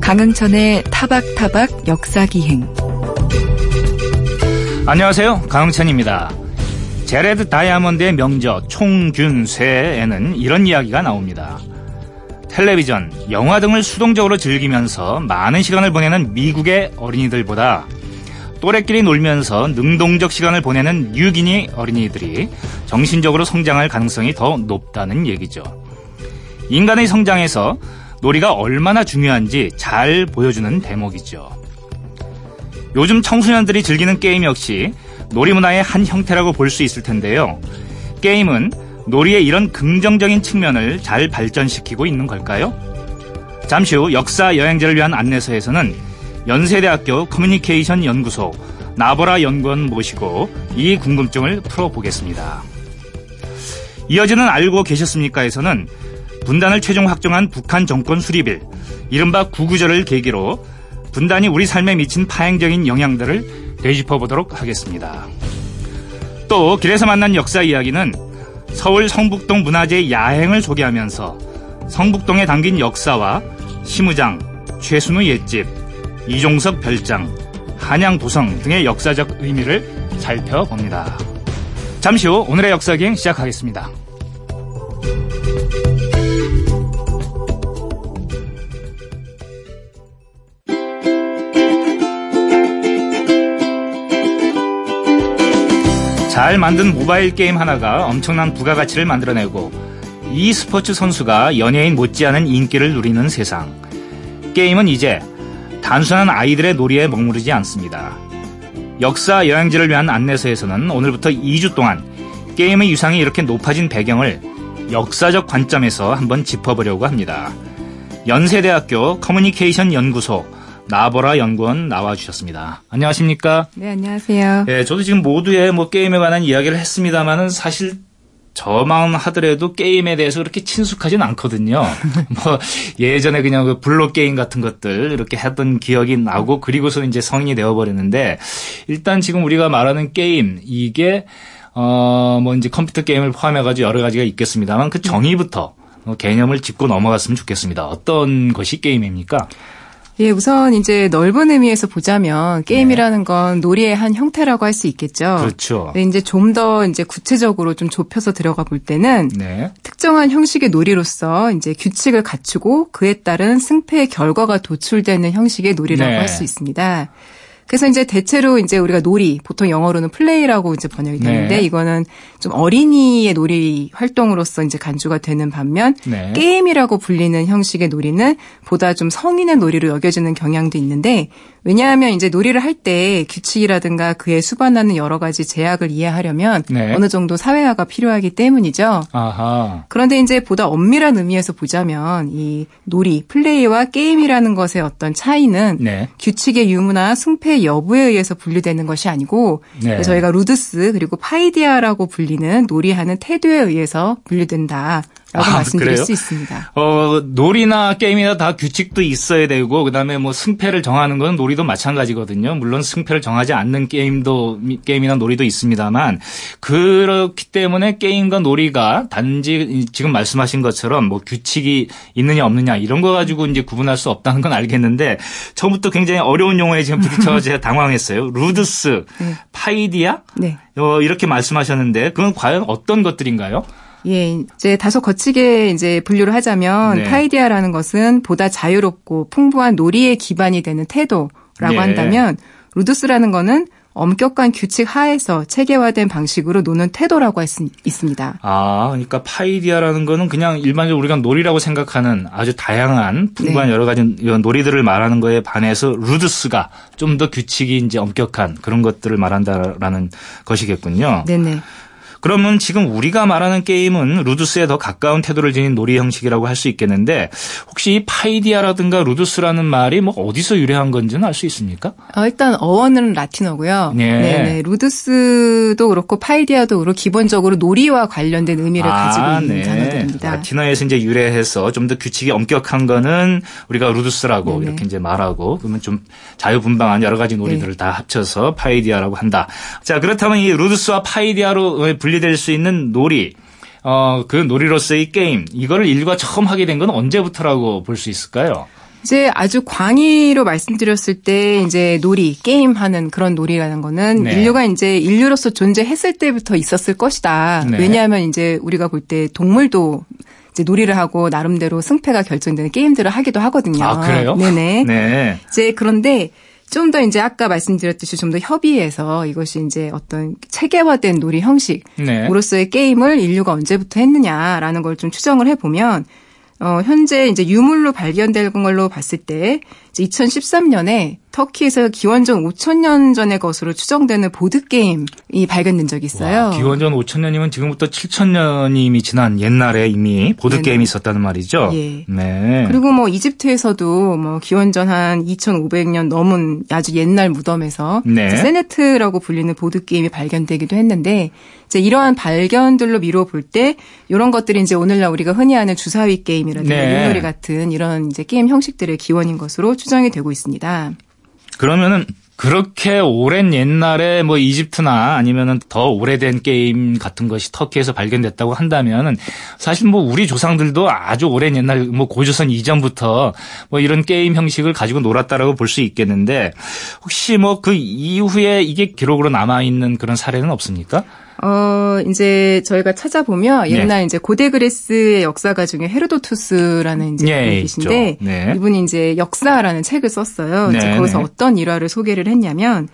강흥천의 타박타박 역사기행 안녕하세요. 강흥천입니다. 제레드 다이아몬드의 명저 총균쇠에는 이런 이야기가 나옵니다. 텔레비전, 영화 등을 수동적으로 즐기면서 많은 시간을 보내는 미국의 어린이들보다 또래끼리 놀면서 능동적 시간을 보내는 뉴기니 어린이들이 정신적으로 성장할 가능성이 더 높다는 얘기죠. 인간의 성장에서 놀이가 얼마나 중요한지 잘 보여주는 대목이죠. 요즘 청소년들이 즐기는 게임 역시 놀이 문화의 한 형태라고 볼 수 있을 텐데요. 게임은 놀이의 이런 긍정적인 측면을 잘 발전시키고 있는 걸까요? 잠시 후 역사 여행자를 위한 안내서에서는 연세대학교 커뮤니케이션 연구소 나보라 연구원 모시고 이 궁금증을 풀어보겠습니다. 이어지는 알고 계셨습니까에서는 분단을 최종 확정한 북한 정권 수립일, 이른바 구구절을 계기로 분단이 우리 삶에 미친 파행적인 영향들을 되짚어 보도록 하겠습니다. 또 길에서 만난 역사 이야기는 서울 성북동 문화재 야행을 소개하면서 성북동에 담긴 역사와 시무장, 최순우 옛집, 이종석 별장, 한양 부성 등의 역사적 의미를 살펴봅니다. 잠시 후 오늘의 역사기행 시작하겠습니다. 잘 만든 모바일 게임 하나가 엄청난 부가가치를 만들어내고 이 스포츠 선수가 연예인 못지않은 인기를 누리는 세상. 게임은 이제 단순한 아이들의 놀이에 머무르지 않습니다. 역사 여행지를 위한 안내서에서는 오늘부터 2주 동안 게임의 유상이 이렇게 높아진 배경을 역사적 관점에서 한번 짚어보려고 합니다. 연세대학교 커뮤니케이션 연구소 나보라 연구원 나와주셨습니다. 안녕하십니까? 네, 안녕하세요. 예, 저도 지금 모두의 뭐 게임에 관한 이야기를 했습니다만은 사실 저만 하더라도 게임에 대해서 그렇게 친숙하진 않거든요. 뭐 예전에 그냥 그 블록 게임 같은 것들 이렇게 했던 기억이 나고 그리고서 이제 성인이 되어 버렸는데 일단 지금 우리가 말하는 게임 이게 어뭐 이제 컴퓨터 게임을 포함해 가지고 여러 가지가 있겠습니다만 그 정의부터 개념을 짚고 넘어갔으면 좋겠습니다. 어떤 것이 게임입니까? 예, 우선 이제 넓은 의미에서 보자면 게임이라는 건 놀이의 한 형태라고 할 수 있겠죠. 그렇죠. 네, 이제 좀 더 이제 구체적으로 좀 좁혀서 들어가 볼 때는 네. 특정한 형식의 놀이로서 이제 규칙을 갖추고 그에 따른 승패의 결과가 도출되는 형식의 놀이라고 네. 할수 있습니다. 그래서 이제 대체로 이제 우리가 놀이, 보통 영어로는 play라고 이제 번역이 되는데 네. 이거는 좀 어린이의 놀이 활동으로서 이제 간주가 되는 반면 네. 게임이라고 불리는 형식의 놀이는 보다 좀 성인의 놀이로 여겨지는 경향도 있는데 왜냐하면 이제 놀이를 할 때 규칙이라든가 그에 수반하는 여러 가지 제약을 이해하려면 네. 어느 정도 사회화가 필요하기 때문이죠. 아하. 그런데 이제 보다 엄밀한 의미에서 보자면 이 놀이, play와 게임이라는 것의 어떤 차이는 네. 규칙의 유무나 승패 의 여부에 의해서 분류되는 것이 아니고 네. 저희가 ludus 그리고 paidia라고 불리는 놀이하는 태도에 의해서 분류된다 라고 아, 말씀드릴 그래요? 수 있습니다. 어, 놀이나 게임이나 다 규칙도 있어야 되고, 그 다음에 뭐 승패를 정하는 건 놀이도 마찬가지거든요. 물론 승패를 정하지 않는 게임도, 게임이나 놀이도 있습니다만, 그렇기 때문에 게임과 놀이가 단지 지금 말씀하신 것처럼 뭐 규칙이 있느냐 없느냐 이런 거 가지고 이제 구분할 수 없다는 건 알겠는데, 처음부터 굉장히 어려운 용어에 지금 부딪혀 제가 당황했어요. 루드스, 네. 파이디아? 네. 어, 이렇게 말씀하셨는데, 그건 과연 어떤 것들인가요? 예, 이제 다소 거칠게 이제 분류를 하자면 네. paidia라는 것은 보다 자유롭고 풍부한 놀이의 기반이 되는 태도라고 네. 한다면 ludus라는 거는 엄격한 규칙 하에서 체계화된 방식으로 노는 태도라고 할수 있습니다. 아, 그러니까 paidia라는 거는 그냥 일반적으로 우리가 놀이라고 생각하는 아주 다양한 풍부한 네. 여러 가지 이런 놀이들을 말하는 거에 반해서 ludus가 좀 더 규칙이 이제 엄격한 그런 것들을 말한다라는 것이겠군요. 네네. 그러면 지금 우리가 말하는 게임은 ludus에 더 가까운 태도를 지닌 놀이 형식이라고 할 수 있겠는데 혹시 이 paidia라든가 ludus라는 말이 뭐 어디서 유래한 건지는 알 수 있습니까? 어, 일단 어원은 라틴어고요. 네. 네네. ludus도 그렇고 paidia도 그렇고 기본적으로 놀이와 관련된 의미를 가지고 있는 단어들입니다. 아, 라틴어에서 이제 유래해서 좀 더 규칙이 엄격한 거는 우리가 ludus라고 네네. 이렇게 이제 말하고 그러면 좀 자유분방한 여러 가지 놀이들을 네. 다 합쳐서 paidia라고 한다. 자 그렇다면 이 ludus와 paidia로 분리될 수 있는 놀이 어, 그 놀이로서의 게임 이거를 인류가 처음 하게 된 건 언제부터라고 볼 수 있을까요? 이제 아주 광의로 말씀드렸을 때 이제 놀이, 게임 하는 그런 놀이라는 거는 네. 인류가 이제 인류로서 존재했을 때부터 있었을 것이다. 네. 왜냐하면 이제 우리가 볼 때 동물도 이제 놀이를 하고 나름대로 승패가 결정되는 게임들을 하기도 하거든요. 아, 그래요? 네네. 네. 이제 그런데 좀 더 이제 아까 말씀드렸듯이 좀 더 협의해서 이것이 이제 어떤 체계화된 놀이 형식으로서의 네. 게임을 인류가 언제부터 했느냐라는 걸 좀 추정을 해보면 어, 현재 이제 유물로 발견된 걸로 봤을 때 2013년에 터키에서 기원전 5천년 전의 것으로 추정되는 보드 게임이 발견된 적이 있어요. 와, 기원전 5천 년이면 지금부터 7천 년이 이미 지난 옛날에 이미 보드 네네. 게임이 있었다는 말이죠. 예. 네. 그리고 뭐 이집트에서도 뭐 기원전 한 2,500년 넘은 아주 옛날 무덤에서 네. 세네트라고 불리는 보드 게임이 발견되기도 했는데 이제 이러한 발견들로 미루어 볼때 이런 것들이 이제 오늘날 우리가 흔히 하는 주사위 게임이라든가 네. 윷놀이 같은 이런 이제 게임 형식들의 기원인 것으로 추정이 되고 있습니다. 그러면은 그렇게 오랜 옛날에 뭐 이집트나 아니면은 더 오래된 게임 같은 것이 터키에서 발견됐다고 한다면은 사실 뭐 우리 조상들도 아주 오랜 옛날 뭐 고조선 이전부터 뭐 이런 게임 형식을 가지고 놀았다라고 볼 수 있겠는데 혹시 뭐 그 이후에 이게 기록으로 남아 있는 그런 사례는 없습니까? 어, 이제 저희가 찾아보면 네. 옛날 이제 고대 그리스의 역사가 중에 헤로도토스라는 이제 예, 분이 있죠. 계신데 네. 이분이 이제 역사라는 책을 썼어요. 이제 네, 거기서 네. 어떤 일화를 소개를 했냐면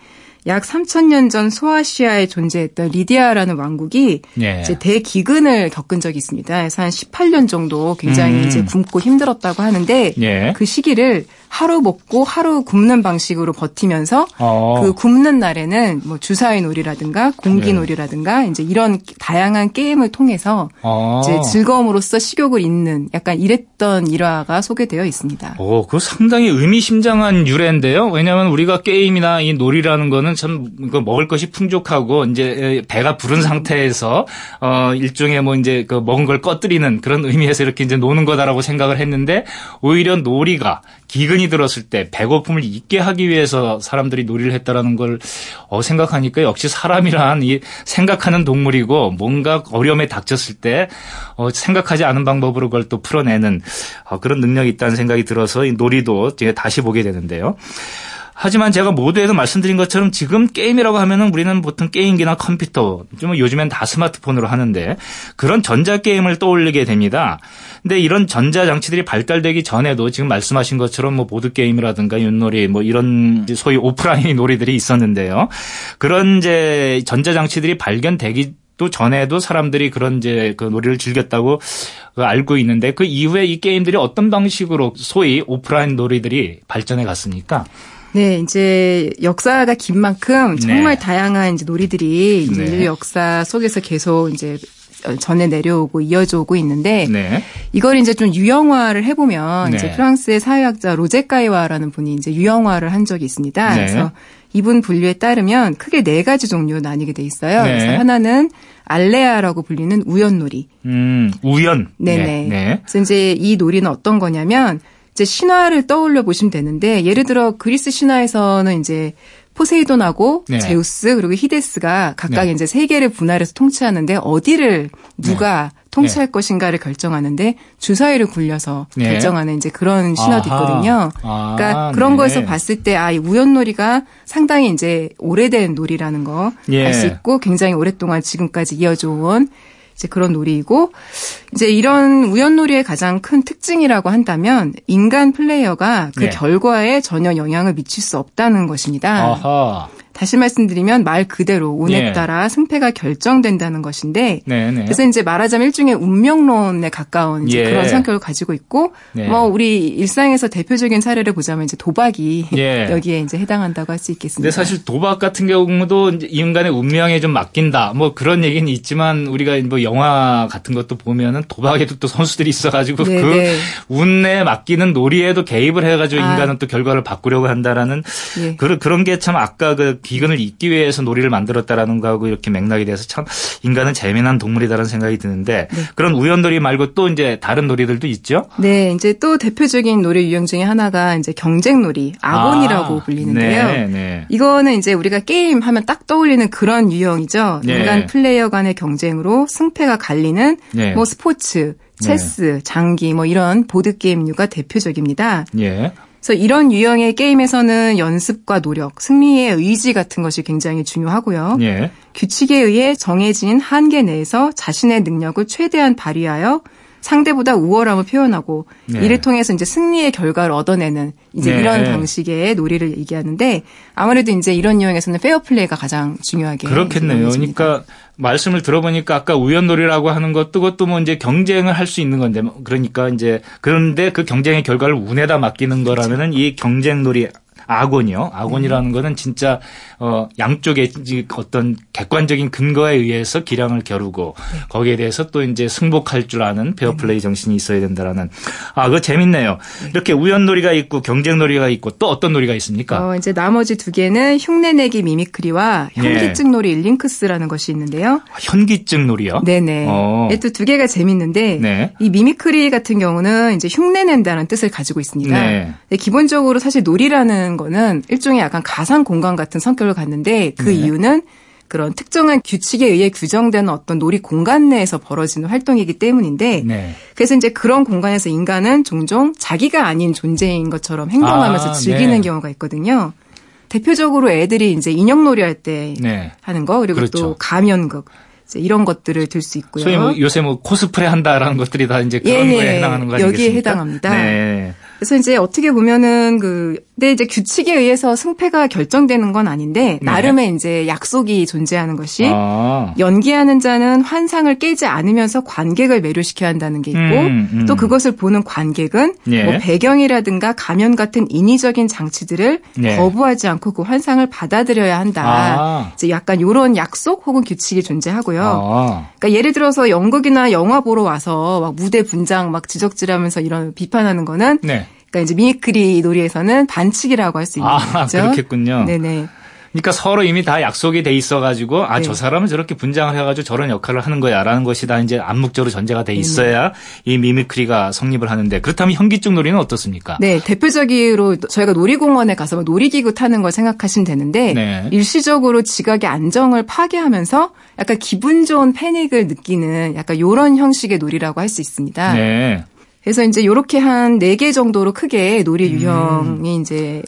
약 3천년 전 소아시아에 존재했던 리디아라는 왕국이 예. 이제 대기근을 겪은 적이 있습니다. 그래서 한 18년 정도 굉장히 음. 이제 굶고 힘들었다고 하는데 예. 그 시기를 하루 먹고 하루 굶는 방식으로 버티면서 어. 그 굶는 날에는 뭐 주사위 놀이라든가 공기 네. 놀이라든가 이제 이런 다양한 게임을 통해서 어. 이제 즐거움으로써 식욕을 잇는 약간 이랬던 일화가 소개되어 있습니다. 오, 그 상당히 의미심장한 유래인데요. 왜냐하면 우리가 게임이나 이 놀이라는 거는 참그 먹을 것이 풍족하고 이제 배가 부른 상태에서 어 일종의 뭐 이제 그 먹은 걸 꺼뜨리는 그런 의미에서 이렇게 이제 노는 거다라고 생각을 했는데 오히려 놀이가 기근이 들었을 때 배고픔을 잊게 하기 위해서 사람들이 놀이를 했다라는 걸 어, 생각하니까 역시 사람이란 이 생각하는 동물이고 뭔가 어려움에 닥쳤을 때 어, 생각하지 않은 방법으로 그걸 또 풀어내는 어, 그런 능력이 있다는 생각이 들어서 이 놀이도 이제 다시 보게 되는데요. 하지만 제가 모두에도 말씀드린 것처럼 지금 게임이라고 하면은 우리는 보통 게임기나 컴퓨터, 좀 요즘엔 다 스마트폰으로 하는데 그런 전자 게임을 떠올리게 됩니다. 근데 이런 전자 장치들이 발달되기 전에도 지금 말씀하신 것처럼 뭐 보드 게임이라든가 윷놀이 뭐 이런 소위 오프라인 놀이들이 있었는데요. 그런 이제 전자 장치들이 발견되기 또 전에도 사람들이 그런 이제 그 놀이를 즐겼다고 그 알고 있는데 그 이후에 이 게임들이 어떤 방식으로 소위 오프라인 놀이들이 발전해 갔습니까? 네, 이제 역사가 긴 만큼 정말 네. 다양한 이제 놀이들이 이제 네. 인류 역사 속에서 계속 이제 전해 내려오고 이어져 오고 있는데 네. 이걸 이제 좀 유형화를 해보면 네. 이제 프랑스의 사회학자 로제카이와라는 분이 이제 유형화를 한 적이 있습니다. 네. 그래서 이분 분류에 따르면 크게 네 가지 종류로 나뉘게 돼 있어요. 네. 그래서 하나는 알레아라고 불리는 우연놀이. 음, 우연. 네네. 네. 네. 그래서 이제 이 놀이는 어떤 거냐면 이제 신화를 떠올려 보시면 되는데 예를 들어 그리스 신화에서는 이제 포세이돈하고 네. 제우스 그리고 히데스가 각각 네. 이제 세계를 분할해서 통치하는데 어디를 누가 통치할 것인가를 결정하는데 주사위를 굴려서 네. 결정하는 이제 그런 신화도 아하. 있거든요. 아, 그러니까 그런 네. 거에서 봤을 때 아, 이 우연놀이가 상당히 이제 오래된 놀이라는 거 예. 알수 있고 굉장히 오랫동안 지금까지 이어져 온 이제 그런 놀이이고 이제 이런 우연놀이의 가장 큰 특징이라고 한다면 인간 플레이어가 그 네. 결과에 전혀 영향을 미칠 수 없다는 것입니다. 아하. 다시 말씀드리면 말 그대로 운에 예. 따라 승패가 결정된다는 것인데 네네. 그래서 이제 말하자면 일종의 운명론에 가까운 이제 예. 그런 성격을 가지고 있고 네. 뭐 우리 일상에서 대표적인 사례를 보자면 이제 도박이 예. 여기에 이제 해당한다고 할 수 있겠습니다. 근데 사실 도박 같은 경우도 인간의 운명에 좀 맡긴다. 뭐 그런 얘기는 있지만 우리가 뭐 영화 같은 것도 보면은 도박에도 또 선수들이 있어가지고 네, 그 네. 운에 맡기는 놀이에도 개입을 해가지고 아. 인간은 또 결과를 바꾸려고 한다라는 예. 그런 그런 게 참 아까 그 기근을 잊기 위해서 놀이를 만들었다라는 거하고 이렇게 맥락이 돼서 참 인간은 재미난 동물이다라는 생각이 드는데 네. 그런 우연놀이 말고 또 이제 다른 놀이들도 있죠? 네, 이제 또 대표적인 놀이 유형 중에 하나가 이제 경쟁놀이, agon이라고 아, 불리는데요. 네, 네. 이거는 이제 우리가 게임 하면 딱 떠올리는 그런 유형이죠. 네. 인간 플레이어 간의 경쟁으로 승패가 갈리는 네. 뭐 스포츠, 체스, 네. 장기 뭐 이런 보드 게임류가 대표적입니다. 예. 그래서 이런 유형의 게임에서는 연습과 노력, 승리의 의지 같은 것이 굉장히 중요하고요. 예. 규칙에 의해 정해진 한계 내에서 자신의 능력을 최대한 발휘하여 상대보다 우월함을 표현하고 네. 이를 통해서 이제 승리의 결과를 얻어내는 이제 네. 이런 방식의 놀이를 얘기하는데 아무래도 이제 이런 유형에서는 페어 플레이가 가장 중요하게 그렇겠네요. 그러니까 말씀을 들어보니까 아까 우연놀이라고 하는 것도 그것도 뭐 이제 경쟁을 할 수 있는 건데 뭐 그러니까 이제 그런데 그 경쟁의 결과를 운에다 맡기는 거라면은 이 경쟁놀이 agon이요. agon이라는 음. 거는 진짜 어 양쪽의 어떤 객관적인 근거에 의해서 기량을 겨루고 네. 거기에 대해서 또 이제 승복할 줄 아는 페어플레이 네. 정신이 있어야 된다라는 아 그거 재밌네요. 네. 이렇게 우연놀이가 있고 경쟁놀이가 있고 또 어떤 놀이가 있습니까? 어 이제 나머지 두 개는 흉내내기 mimicry와 현기증놀이 ilinx라는 것이 있는데요. 아, 현기증놀이요? 네네. 어. 또 두 개가 재밌는데 네. 이 mimicry 같은 경우는 이제 흉내낸다는 뜻을 가지고 있습니다. 네. 기본적으로 사실 놀이라는 하는 거는 일종의 약간 가상 공간 같은 성격을 갖는데 그 네. 이유는 그런 특정한 규칙에 의해 규정되는 어떤 놀이 공간 내에서 벌어지는 활동이기 때문인데 네. 그래서 이제 그런 공간에서 인간은 종종 자기가 아닌 존재인 것처럼 행동하면서 아, 즐기는 네. 경우가 있거든요. 대표적으로 애들이 이제 인형놀이 할때 네. 하는 거 그리고 그렇죠. 또 가면극 이런 것들을 들 수 있고요. 소위 뭐 요새 뭐 코스프레 한다라는 것들이 다 이제 그런 예, 거에 예. 해당하는 거 아니겠습니까? 여기에 해당합니다. 네. 그래서 이제 어떻게 보면은 그 근데 이제 규칙에 의해서 승패가 결정되는 건 아닌데 네. 나름의 이제 약속이 존재하는 것이 아. 연기하는 자는 환상을 깨지 않으면서 관객을 매료시켜야 한다는 게 있고 음, 음. 또 그것을 보는 관객은 네. 뭐 배경이라든가 가면 같은 인위적인 장치들을 네. 거부하지 않고 그 환상을 받아들여야 한다. 아. 이제 약간 이런 약속 혹은 규칙이 존재하고요. 아. 그러니까 예를 들어서 연극이나 영화 보러 와서 막 무대 분장 막 지적질하면서 이런 비판하는 거는 네. 그러니까 이제 mimicry 놀이에서는 반칙이라고 할 수 있는 아, 거죠. 그렇겠군요. 네네. 그러니까 서로 이미 다 약속이 돼 있어가지고 아저 네. 사람은 저렇게 분장을 해가지고 저런 역할을 하는 거야라는 것이 다 이제 암묵적으로 전제가 돼 있어야 네. 이 mimicry가 성립을 하는데 그렇다면 현기증 놀이는 어떻습니까? 네 대표적으로 저희가 놀이공원에 가서 뭐 놀이기구 타는 걸 생각하시면 되는데 네. 일시적으로 지각의 안정을 파괴하면서 약간 기분 좋은 패닉을 느끼는 약간 이런 형식의 놀이라고 할 수 있습니다. 네. 그래서 이제 이렇게 한 네 개 정도로 크게 놀이 음. 유형이 음. 이제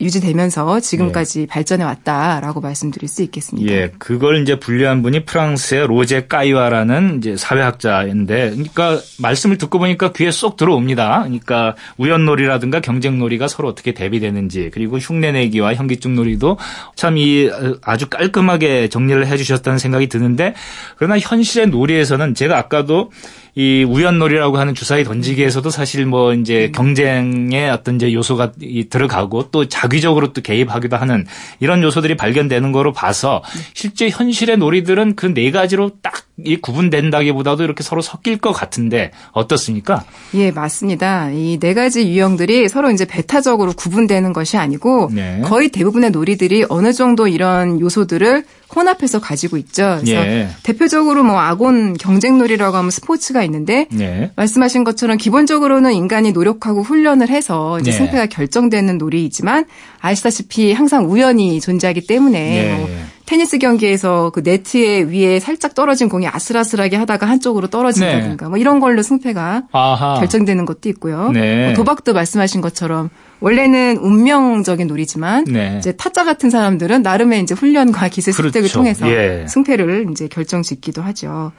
유지되면서 지금까지 예. 발전해 왔다라고 말씀드릴 수 있겠습니다. 예, 그걸 이제 분류한 분이 프랑스의 로제 까이와라는 이제 사회학자인데, 그러니까 말씀을 듣고 보니까 귀에 쏙 들어옵니다. 그러니까 우연놀이라든가 경쟁놀이가 서로 어떻게 대비되는지, 그리고 흉내내기와 현기증놀이도 참 이 아주 깔끔하게 정리를 해주셨다는 생각이 드는데, 그러나 현실의 놀이에서는 제가 아까도 이 우연놀이라고 하는 주사위 던지 기에서도 사실 뭐 이제 음. 경쟁의 어떤 이제 요소가 들어가고 또 자기적으로 또 개입하기도 하는 이런 요소들이 발견되는 거로 봐서 실제 현실의 놀이들은 그 네 가지로 딱 이 구분된다기보다도 이렇게 서로 섞일 것 같은데 어떻습니까? 예, 맞습니다. 이 네 가지 유형들이 서로 이제 배타적으로 구분되는 것이 아니고 네. 거의 대부분의 놀이들이 어느 정도 이런 요소들을 혼합해서 가지고 있죠. 그래서 예. 대표적으로 뭐 아곤 경쟁놀이라고 하면 스포츠가 있는데 예. 말씀하신 것처럼 기본적으로는 인간이 노력하고 훈련을 해서 이제 예. 승패가 결정되는 놀이이지만 아시다시피 항상 우연이 존재하기 때문에 예. 뭐 테니스 경기에서 그 네트에 위에 살짝 떨어진 공이 아슬아슬하게 하다가 한쪽으로 떨어진다든가 네. 뭐 이런 걸로 승패가 아하. 결정되는 것도 있고요. 네. 뭐 도박도 말씀하신 것처럼 원래는 운명적인 놀이지만 네. 이제 타짜 같은 사람들은 나름의 이제 훈련과 기술 습득을 그렇죠. 통해서 예. 승패를 이제 결정짓기도 하죠.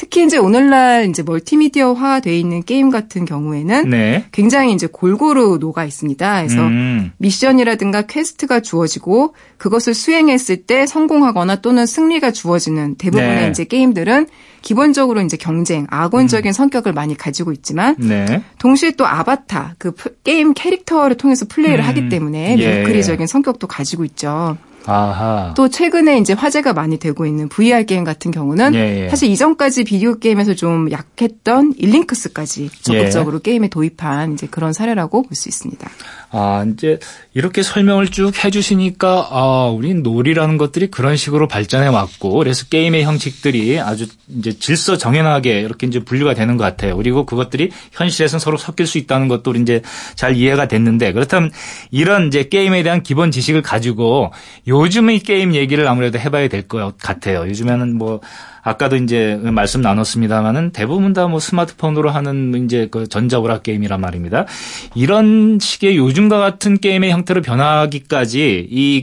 특히 이제 오늘날 이제 멀티미디어화 돼 있는 게임 같은 경우에는 네. 굉장히 이제 골고루 녹아 있습니다. 그래서 음. 미션이라든가 quest가 주어지고 그것을 수행했을 때 성공하거나 또는 승리가 주어지는 대부분의 네. 이제 게임들은 기본적으로 이제 경쟁, agon적인 음. 성격을 많이 가지고 있지만 네. 동시에 또 아바타, 그 게임 캐릭터를 통해서 플레이를 음. 하기 때문에 예. mimicry적인 성격도 가지고 있죠. 아하. 또 최근에 이제 화제가 많이 되고 있는 VR 게임 같은 경우는 예, 예. 사실 이전까지 비디오 게임에서 좀 약했던 일링크스까지 적극적으로 예. 게임에 도입한 이제 그런 사례라고 볼 수 있습니다. 아, 이제 이렇게 설명을 쭉 해주시니까, 아, 우린 놀이라는 것들이 그런 식으로 발전해 왔고, 그래서 게임의 형식들이 아주 이제 질서 정연하게 이렇게 이제 분류가 되는 것 같아요. 그리고 그것들이 현실에서는 서로 섞일 수 있다는 것도 우리 이제 잘 이해가 됐는데, 그렇다면 이런 이제 게임에 대한 기본 지식을 가지고 요즘의 게임 얘기를 아무래도 해봐야 될 것 같아요. 요즘에는 뭐, 아까도 이제 말씀 나눴습니다만은 대부분 다 뭐 스마트폰으로 하는 이제 그 전자오락 게임이란 말입니다. 이런 식의 요즘과 같은 게임의 형태로 변하기까지 이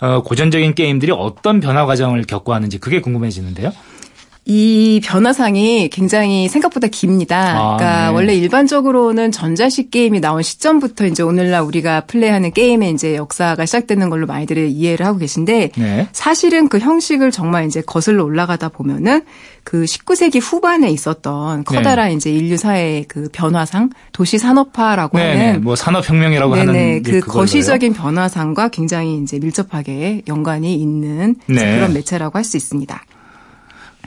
어, 고전적인 게임들이 어떤 변화 과정을 겪고 하는지 그게 궁금해지는데요. 이 변화상이 굉장히 생각보다 깁니다. 아, 그러니까 네. 원래 일반적으로는 전자식 게임이 나온 시점부터 이제 오늘날 우리가 플레이하는 게임의 이제 역사가 시작되는 걸로 많이들 이해를 하고 계신데 네. 사실은 그 형식을 정말 이제 거슬러 올라가다 보면은 그 19세기 후반에 있었던 커다란 이제 인류 사회의 그 변화상 도시 산업화라고 네, 네. 하는 뭐 산업 혁명이라고 하는 네네 이제 그 그걸로요. 거시적인 변화상과 굉장히 이제 밀접하게 연관이 있는 네. 그런 매체라고 할 수 있습니다.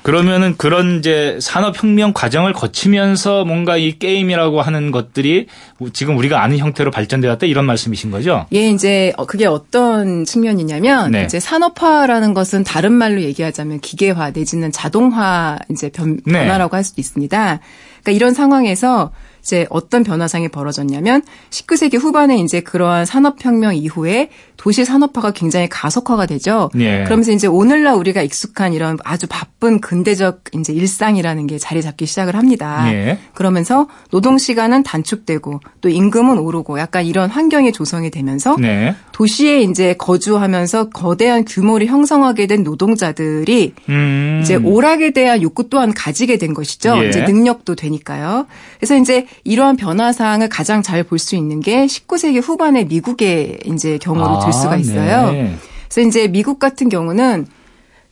그러면은 그런 이제 산업혁명 과정을 거치면서 뭔가 이 게임이라고 하는 것들이 지금 우리가 아는 형태로 발전되었다 이런 말씀이신 거죠? 예, 이제 어, 그게 어떤 측면이냐면 네. 이제 산업화라는 것은 다른 말로 얘기하자면 기계화 내지는 자동화 이제 변, 네. 변화라고 할 수도 있습니다. 그러니까 이런 상황에서 이제 어떤 변화상이 벌어졌냐면 19세기 후반에 이제 그러한 산업혁명 이후에 도시 산업화가 굉장히 가속화가 되죠. 예. 그러면서 이제 오늘날 우리가 익숙한 이런 아주 바쁜 근대적 이제 일상이라는 게 자리 잡기 시작을 합니다. 예. 그러면서 노동 시간은 단축되고 또 임금은 오르고 약간 이런 환경이 조성이 되면서 네. 도시에 이제 거주하면서 거대한 규모를 형성하게 된 노동자들이 음. 이제 오락에 대한 욕구 또한 가지게 된 것이죠. 예. 이제 능력도 되니까요. 그래서 이제 이러한 변화상을 가장 잘 볼 수 있는 게 19세기 후반의 미국의 이제 경우로 들 수가 아, 있어요. 네. 그래서 이제 미국 같은 경우는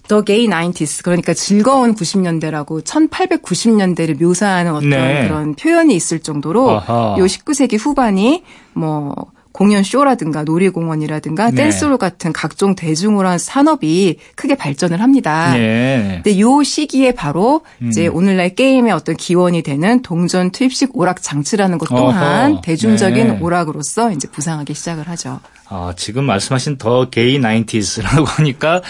The Gay 90s 그러니까 즐거운 90년대라고 1890년대를 묘사하는 어떤 네. 그런 표현이 있을 정도로 아하. 요 19세기 후반이 뭐 공연 쇼라든가 놀이공원이라든가 네. 댄스홀 같은 각종 대중으로한 산업이 크게 발전을 합니다. 네. 근데 요 시기에 바로 이제 음. 오늘날 게임의 어떤 기원이 되는 동전 투입식 오락 장치라는 것 또한 어허. 대중적인 네. 오락으로서 이제 부상하기 시작을 하죠. 아, 지금 말씀하신 더 게이 90s라고 하니까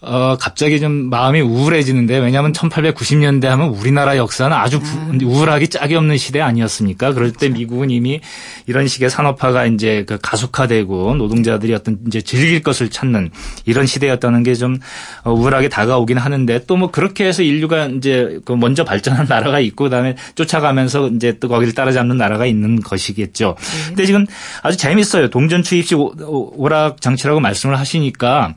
어, 갑자기 좀 마음이 우울해지는데 왜냐하면 1890년대 하면 우리나라 역사는 아주 부- 우울하기 짝이 없는 시대 아니었습니까? 그럴 때 미국은 이미 이런 식의 산업화가 이제 그 가속화되고 노동자들이 어떤 이제 즐길 것을 찾는 이런 시대였다는 게 좀 우울하게 다가오긴 하는데 또 뭐 그렇게 해서 인류가 이제 그 먼저 발전한 나라가 있고 그다음에 쫓아가면서 이제 또 거기를 따라잡는 나라가 있는 것이겠죠. 근데 지금 아주 재밌어요. 동전 오- 오- 오락 장치라고 말씀을 하시니까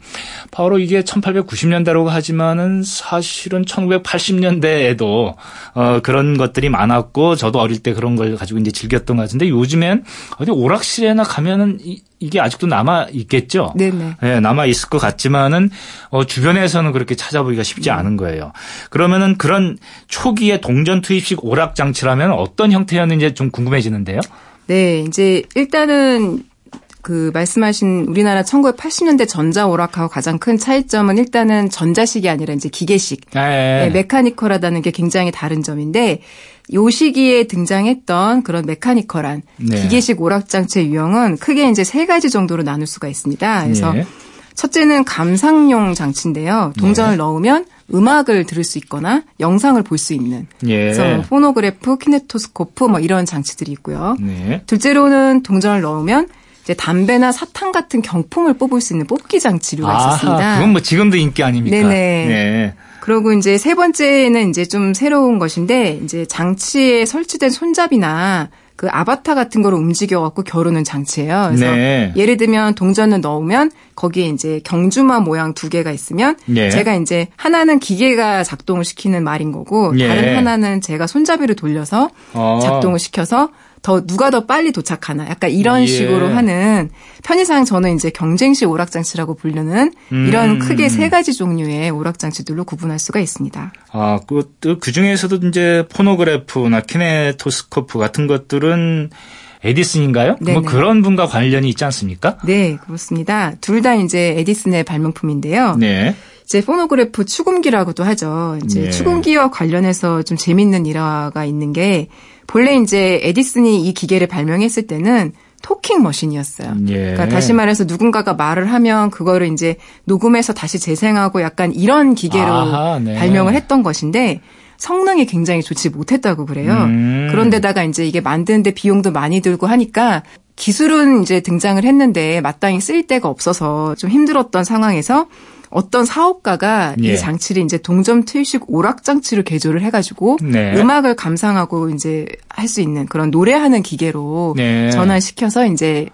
바로 이게 1890년대라고 하지만은 사실은 1980년대에도 어 그런 것들이 많았고 저도 어릴 때 그런 걸 가지고 이제 즐겼던 것 같은데 요즘엔 어디 오락실에나 가면은 이, 이게 아직도 남아 있겠죠. 네네. 예, 남아 있을 것 같지만은 어, 주변에서는 그렇게 찾아보기가 쉽지 음. 않은 거예요. 그러면은 그런 초기의 동전 투입식 오락 장치라면 어떤 형태였는지 좀 궁금해지는데요. 네, 이제 일단은 그 말씀하신 우리나라 1980년대 전자 오락하고 가장 큰 차이점은 일단은 전자식이 아니라 이제 기계식, 예. 네, 메카니컬하다는 게 굉장히 다른 점인데 요 시기에 등장했던 그런 mechanical한 네. 기계식 오락 장치의 유형은 크게 이제 세 가지 정도로 나눌 수가 있습니다. 그래서 예. 첫째는 감상용 장치인데요. 동전을 넣으면 음악을 들을 수 있거나 영상을 볼 수 있는. 예. 그래서 뭐 phonograph, 키네토스코프 뭐 이런 장치들이 있고요. 네. 둘째로는 동전을 넣으면 이제 담배나 사탕 같은 경품을 뽑을 수 있는 뽑기 장치류가 있었습니다. 그건 뭐 지금도 인기 아닙니까? 네네. 네. 그리고 이제 세 번째는 이제 좀 새로운 것인데 이제 장치에 설치된 손잡이나 그 아바타 같은 거로 움직여 갖고 겨루는 장치예요. 그래서 네. 예를 들면 동전을 넣으면 거기에 이제 경주마 모양 두 개가 있으면 예. 제가 이제 하나는 기계가 작동을 시키는 말인 거고 예. 다른 하나는 제가 손잡이를 돌려서 어. 작동을 시켜서 더 누가 더 빨리 도착하나 약간 이런 예. 식으로 하는 편의상 저는 이제 경쟁식 오락장치라고 부르는 음. 이런 크게 세 가지 종류의 오락장치들로 구분할 수가 있습니다. 아, 그, 그 중에서도 이제 phonograph나 키네토스코프 같은 것들은 에디슨인가요? 뭐 네네. 그런 분과 관련이 있지 않습니까? 네, 그렇습니다. 둘 다 이제 에디슨의 발명품인데요. 네. 이제 phonograph 축음기라고도 하죠. 이제 네. 축음기와 관련해서 좀 재밌는 일화가 있는 게 본래 이제 에디슨이 이 기계를 발명했을 때는 talking machine이었어요. 예. 그러니까 다시 말해서 누군가가 말을 하면 그거를 이제 녹음해서 다시 재생하고 약간 이런 기계로 아하, 네. 발명을 했던 것인데 성능이 굉장히 좋지 못했다고 그래요. 음. 그런데다가 이제 이게 만드는데 비용도 많이 들고 하니까 기술은 이제 등장을 했는데 마땅히 쓸 데가 없어서 좀 힘들었던 상황에서 어떤 사업가가 예. 이 장치를 이제 동점 트위식 오락 장치로 개조를 해가지고 네. 음악을 감상하고 이제 할 수 있는 그런 노래하는 기계로 네. 전환시켜서 이제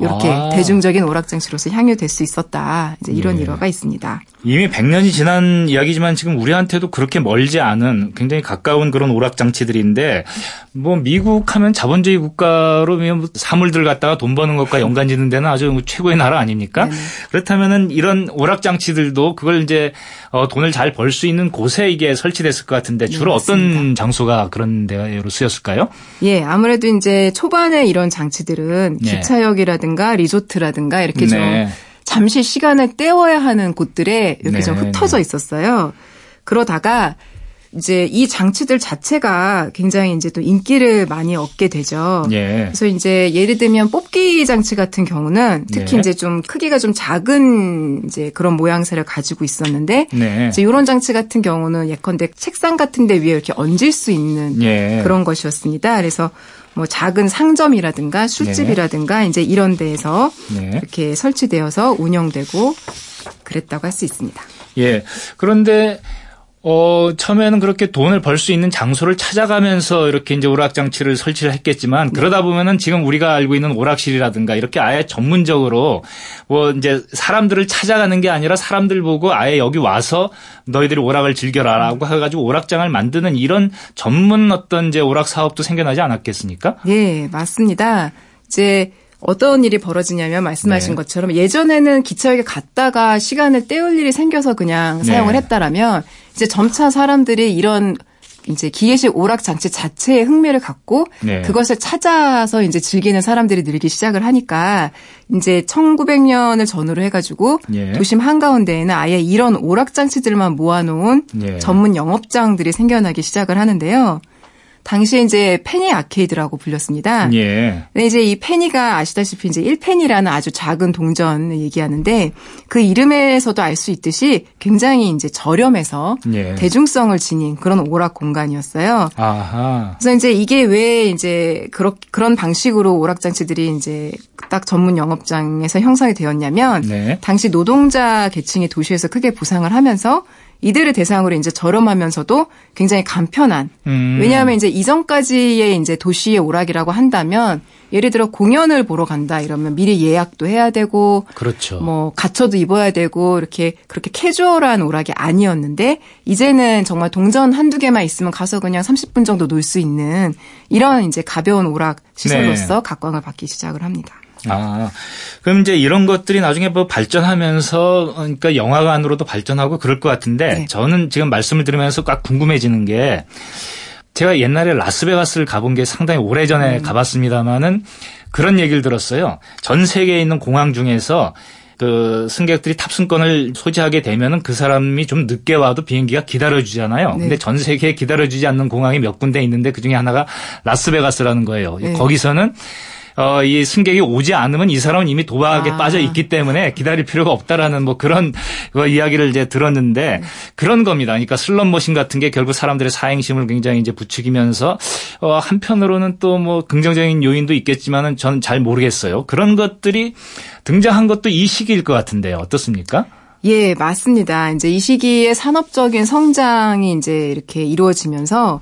이렇게 아. 대중적인 오락 장치로서 향유될 수 있었다. 이제 이런 예. 일화가 있습니다. 이미 100년이 지난 이야기지만 지금 우리한테도 그렇게 멀지 않은 굉장히 가까운 그런 오락 장치들인데 뭐 미국 하면 자본주의 국가로 뭐 사물들 갖다가 돈 버는 것과 연관 짓는 데는 아주 최고의 나라 아닙니까? 네네. 그렇다면은 이런 오락 장치들도 그걸 이제 어, 돈을 잘 벌 수 있는 곳에 이게 설치됐을 것 같은데 주로 네, 어떤. 장소가 그런 데로 쓰였을까요? 예, 아무래도 이제 초반에 이런 장치들은 네. 기차역이라든가 리조트라든가 이렇게 좀 네. 잠시 시간을 때워야 하는 곳들에 이렇게 네, 좀 흩어져 있었어요. 그러다가 이제 이 장치들 자체가 굉장히 이제 또 인기를 많이 얻게 되죠. 예. 그래서 이제 예를 들면 뽑기 장치 같은 경우는 특히 네. 이제 좀 크기가 좀 작은 이제 그런 모양새를 가지고 있었는데 네. 이제 이런 장치 같은 경우는 예컨대 책상 같은 데 위에 이렇게 얹을 수 있는 예. 그런 것이었습니다. 그래서 뭐 작은 상점이라든가 술집이라든가 이제 이런 데에서 네. 이렇게 설치되어서 운영되고 그랬다고 할 수 있습니다. 예. 그런데 어, 처음에는 그렇게 돈을 벌 수 있는 장소를 찾아가면서 이렇게 이제 오락장치를 설치를 했겠지만 그러다 보면은 지금 우리가 알고 있는 오락실이라든가 이렇게 아예 전문적으로 뭐 이제 사람들을 찾아가는 게 아니라 사람들 보고 아예 여기 와서 너희들이 오락을 즐겨라라고 해가지고 오락장을 만드는 이런 전문 어떤 이제 오락 사업도 생겨나지 않았겠습니까? 네, 맞습니다. 이제 어떤 일이 벌어지냐면 말씀하신 네. 것처럼 예전에는 기차역에 갔다가 시간을 때울 일이 생겨서 그냥 네. 사용을 했다라면 이제 점차 사람들이 이런 이제 기계식 오락 장치 자체에 흥미를 갖고 네. 그것을 찾아서 이제 즐기는 사람들이 늘기 시작을 하니까 이제 1900년을 전후로 해가지고 예. 도심 한가운데에는 아예 이런 오락 장치들만 모아놓은 예. 전문 영업장들이 생겨나기 시작을 하는데요. 당시에 이제 페니 아케이드라고 불렸습니다. 예. 근데 이제 이 페니가 아시다시피 이제 1페니라는 아주 작은 동전을 얘기하는데 그 이름에서도 알 수 있듯이 굉장히 이제 저렴해서 예. 대중성을 지닌 그런 오락 공간이었어요. 아하. 그래서 이제 이게 왜 이제 그런 그런 방식으로 오락 장치들이 이제 딱 전문 영업장에서 형성이 되었냐면 네. 당시 노동자 계층이 도시에서 크게 부상을 하면서 이들을 대상으로 이제 저렴하면서도 굉장히 간편한 음. 왜냐하면 이제 이전까지의 이제 도시의 오락이라고 한다면 예를 들어 공연을 보러 간다 이러면 미리 예약도 해야 되고 그렇죠. 뭐 갖춰도 입어야 되고 이렇게 그렇게 캐주얼한 오락이 아니었는데 이제는 정말 동전 한두 개만 있으면 가서 그냥 30분 정도 놀 수 있는 이런 이제 가벼운 오락 시설로서 네. 각광을 받기 시작을 합니다. 아, 그럼 이제 이런 것들이 나중에 뭐 발전하면서 그러니까 영화관으로도 발전하고 그럴 것 같은데 네. 저는 지금 말씀을 들으면서 꽉 궁금해지는 게 제가 옛날에 라스베가스를 가본 게 상당히 오래 전에 가봤습니다만은 그런 얘기를 들었어요. 전 세계에 있는 공항 중에서 그 승객들이 탑승권을 소지하게 되면은 그 사람이 좀 늦게 와도 비행기가 기다려주잖아요. 네. 근데 전 세계에 기다려주지 않는 공항이 몇 군데 있는데 그 중에 하나가 라스베가스라는 거예요. 네. 거기서는 어, 이 승객이 오지 않으면 이 사람은 이미 도박에 아. 빠져 있기 때문에 기다릴 필요가 없다라는 뭐 그런 그 이야기를 이제 들었는데 그런 겁니다. 그러니까 슬롯머신 같은 게 결국 사람들의 사행심을 굉장히 이제 부추기면서 어, 한편으로는 또 뭐 긍정적인 요인도 있겠지만은 저는 잘 모르겠어요. 그런 것들이 등장한 것도 이 시기일 것 같은데요. 어떻습니까? 예, 맞습니다. 이제 이 시기에 산업적인 성장이 이제 이렇게 이루어지면서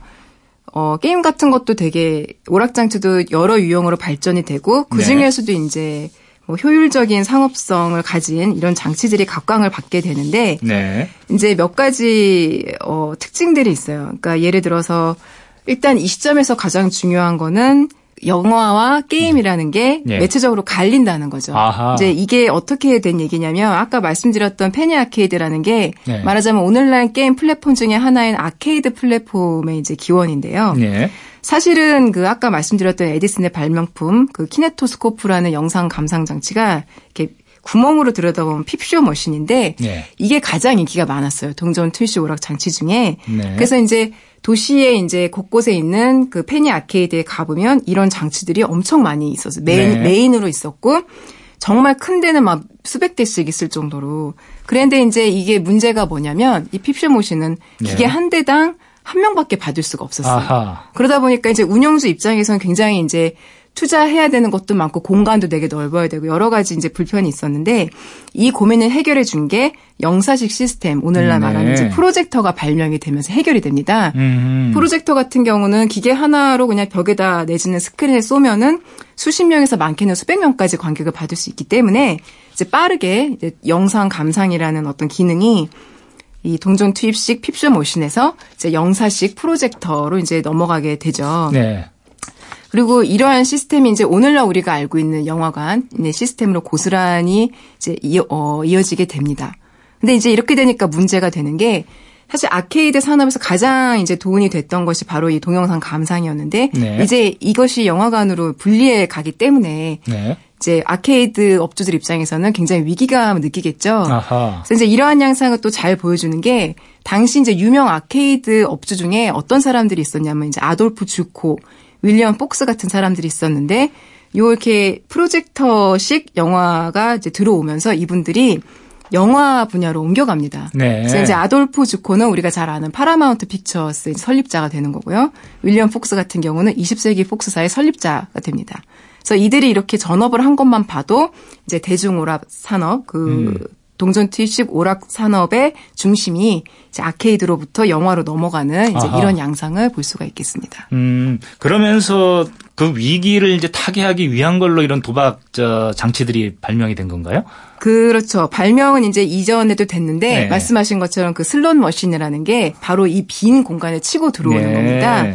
어, 게임 같은 것도 되게 오락장치도 여러 유형으로 발전이 되고 그 네. 중에서도 이제 뭐 효율적인 상업성을 가진 이런 장치들이 각광을 받게 되는데 네. 이제 몇 가지 어, 특징들이 있어요. 그러니까 예를 들어서 일단 이 시점에서 가장 중요한 거는 영화와 게임이라는 게 예. 매체적으로 갈린다는 거죠. 아하. 이제 이게 어떻게 된 얘기냐면 아까 말씀드렸던 페니 아케이드라는 게 네. 말하자면 오늘날 게임 플랫폼 중에 하나인 아케이드 플랫폼의 이제 기원인데요. 네. 사실은 그 아까 말씀드렸던 에디슨의 발명품 그 키네토스코프라는 영상 감상 장치가 이렇게 구멍으로 들여다보면 peep show machine인데 네. 이게 가장 인기가 많았어요. 동전 투입식 오락 장치 중에. 네. 그래서 이제 도시에 이제 곳곳에 있는 그 페니 아케이드에 가보면 이런 장치들이 엄청 많이 있었어요. 메인, 네. main으로 있었고 정말 큰 데는 막 수백 대씩 있을 정도로. 그런데 이제 이게 문제가 뭐냐면 이 machine은 기계 네. 한 대당 한 명밖에 받을 수가 없었어요. 아하. 그러다 보니까 이제 운영주 입장에서는 굉장히 이제 투자해야 되는 것도 많고 공간도 되게 넓어야 되고 여러 가지 이제 불편이 있었는데 이 고민을 해결해 준 게 영사식 시스템 오늘날 네. 말하는 이제 프로젝터가 발명이 되면서 해결이 됩니다. 음. 프로젝터 같은 경우는 기계 하나로 그냥 벽에다 내지는 스크린에 쏘면은 수십 명에서 많게는 수백 명까지 관객을 받을 수 있기 때문에 이제 빠르게 이제 영상 감상이라는 어떤 기능이 이 동전 투입식 핍쇼 모신에서 이제 영사식 프로젝터로 이제 넘어가게 되죠. 네. 그리고 이러한 시스템이 이제 오늘날 우리가 알고 있는 영화관 시스템으로 고스란히 이제 이어, 어, 이어지게 됩니다. 근데 이제 이렇게 되니까 문제가 되는 게 사실 아케이드 산업에서 가장 이제 도움이 됐던 것이 바로 이 동영상 감상이었는데 네. 이제 이것이 영화관으로 분리해 가기 때문에 네. 이제 아케이드 업주들 입장에서는 굉장히 위기감을 느끼겠죠. 아하. 그래서 이제 이러한 양상을 또 잘 보여주는 게 당시 이제 유명 아케이드 업주 중에 어떤 사람들이 있었냐면 이제 아돌프 주코 윌리엄 폭스 같은 사람들이 있었는데 요 이렇게 프로젝터식 영화가 이제 들어오면서 이분들이 영화 분야로 옮겨갑니다. 네. 그래서 이제 아돌프 주코는 우리가 잘 아는 파라마운트 픽처스의 설립자가 되는 거고요. 윌리엄 폭스 같은 경우는 20세기 폭스사의 설립자가 됩니다. 그래서 이들이 이렇게 전업을 한 것만 봐도 이제 대중오락 산업 그 음. 동전 투입식 오락 산업의 중심이 이제 아케이드로부터 영화로 넘어가는 이제 아하. 이런 양상을 볼 수가 있겠습니다. 음, 그러면서 그 위기를 이제 타개하기 위한 걸로 이런 도박 저 장치들이 발명이 된 건가요? 그렇죠. 발명은 이제 이전에도 됐는데 네. 말씀하신 것처럼 그 슬롯 머신이라는 게 바로 이 빈 공간에 치고 들어오는 네. 겁니다.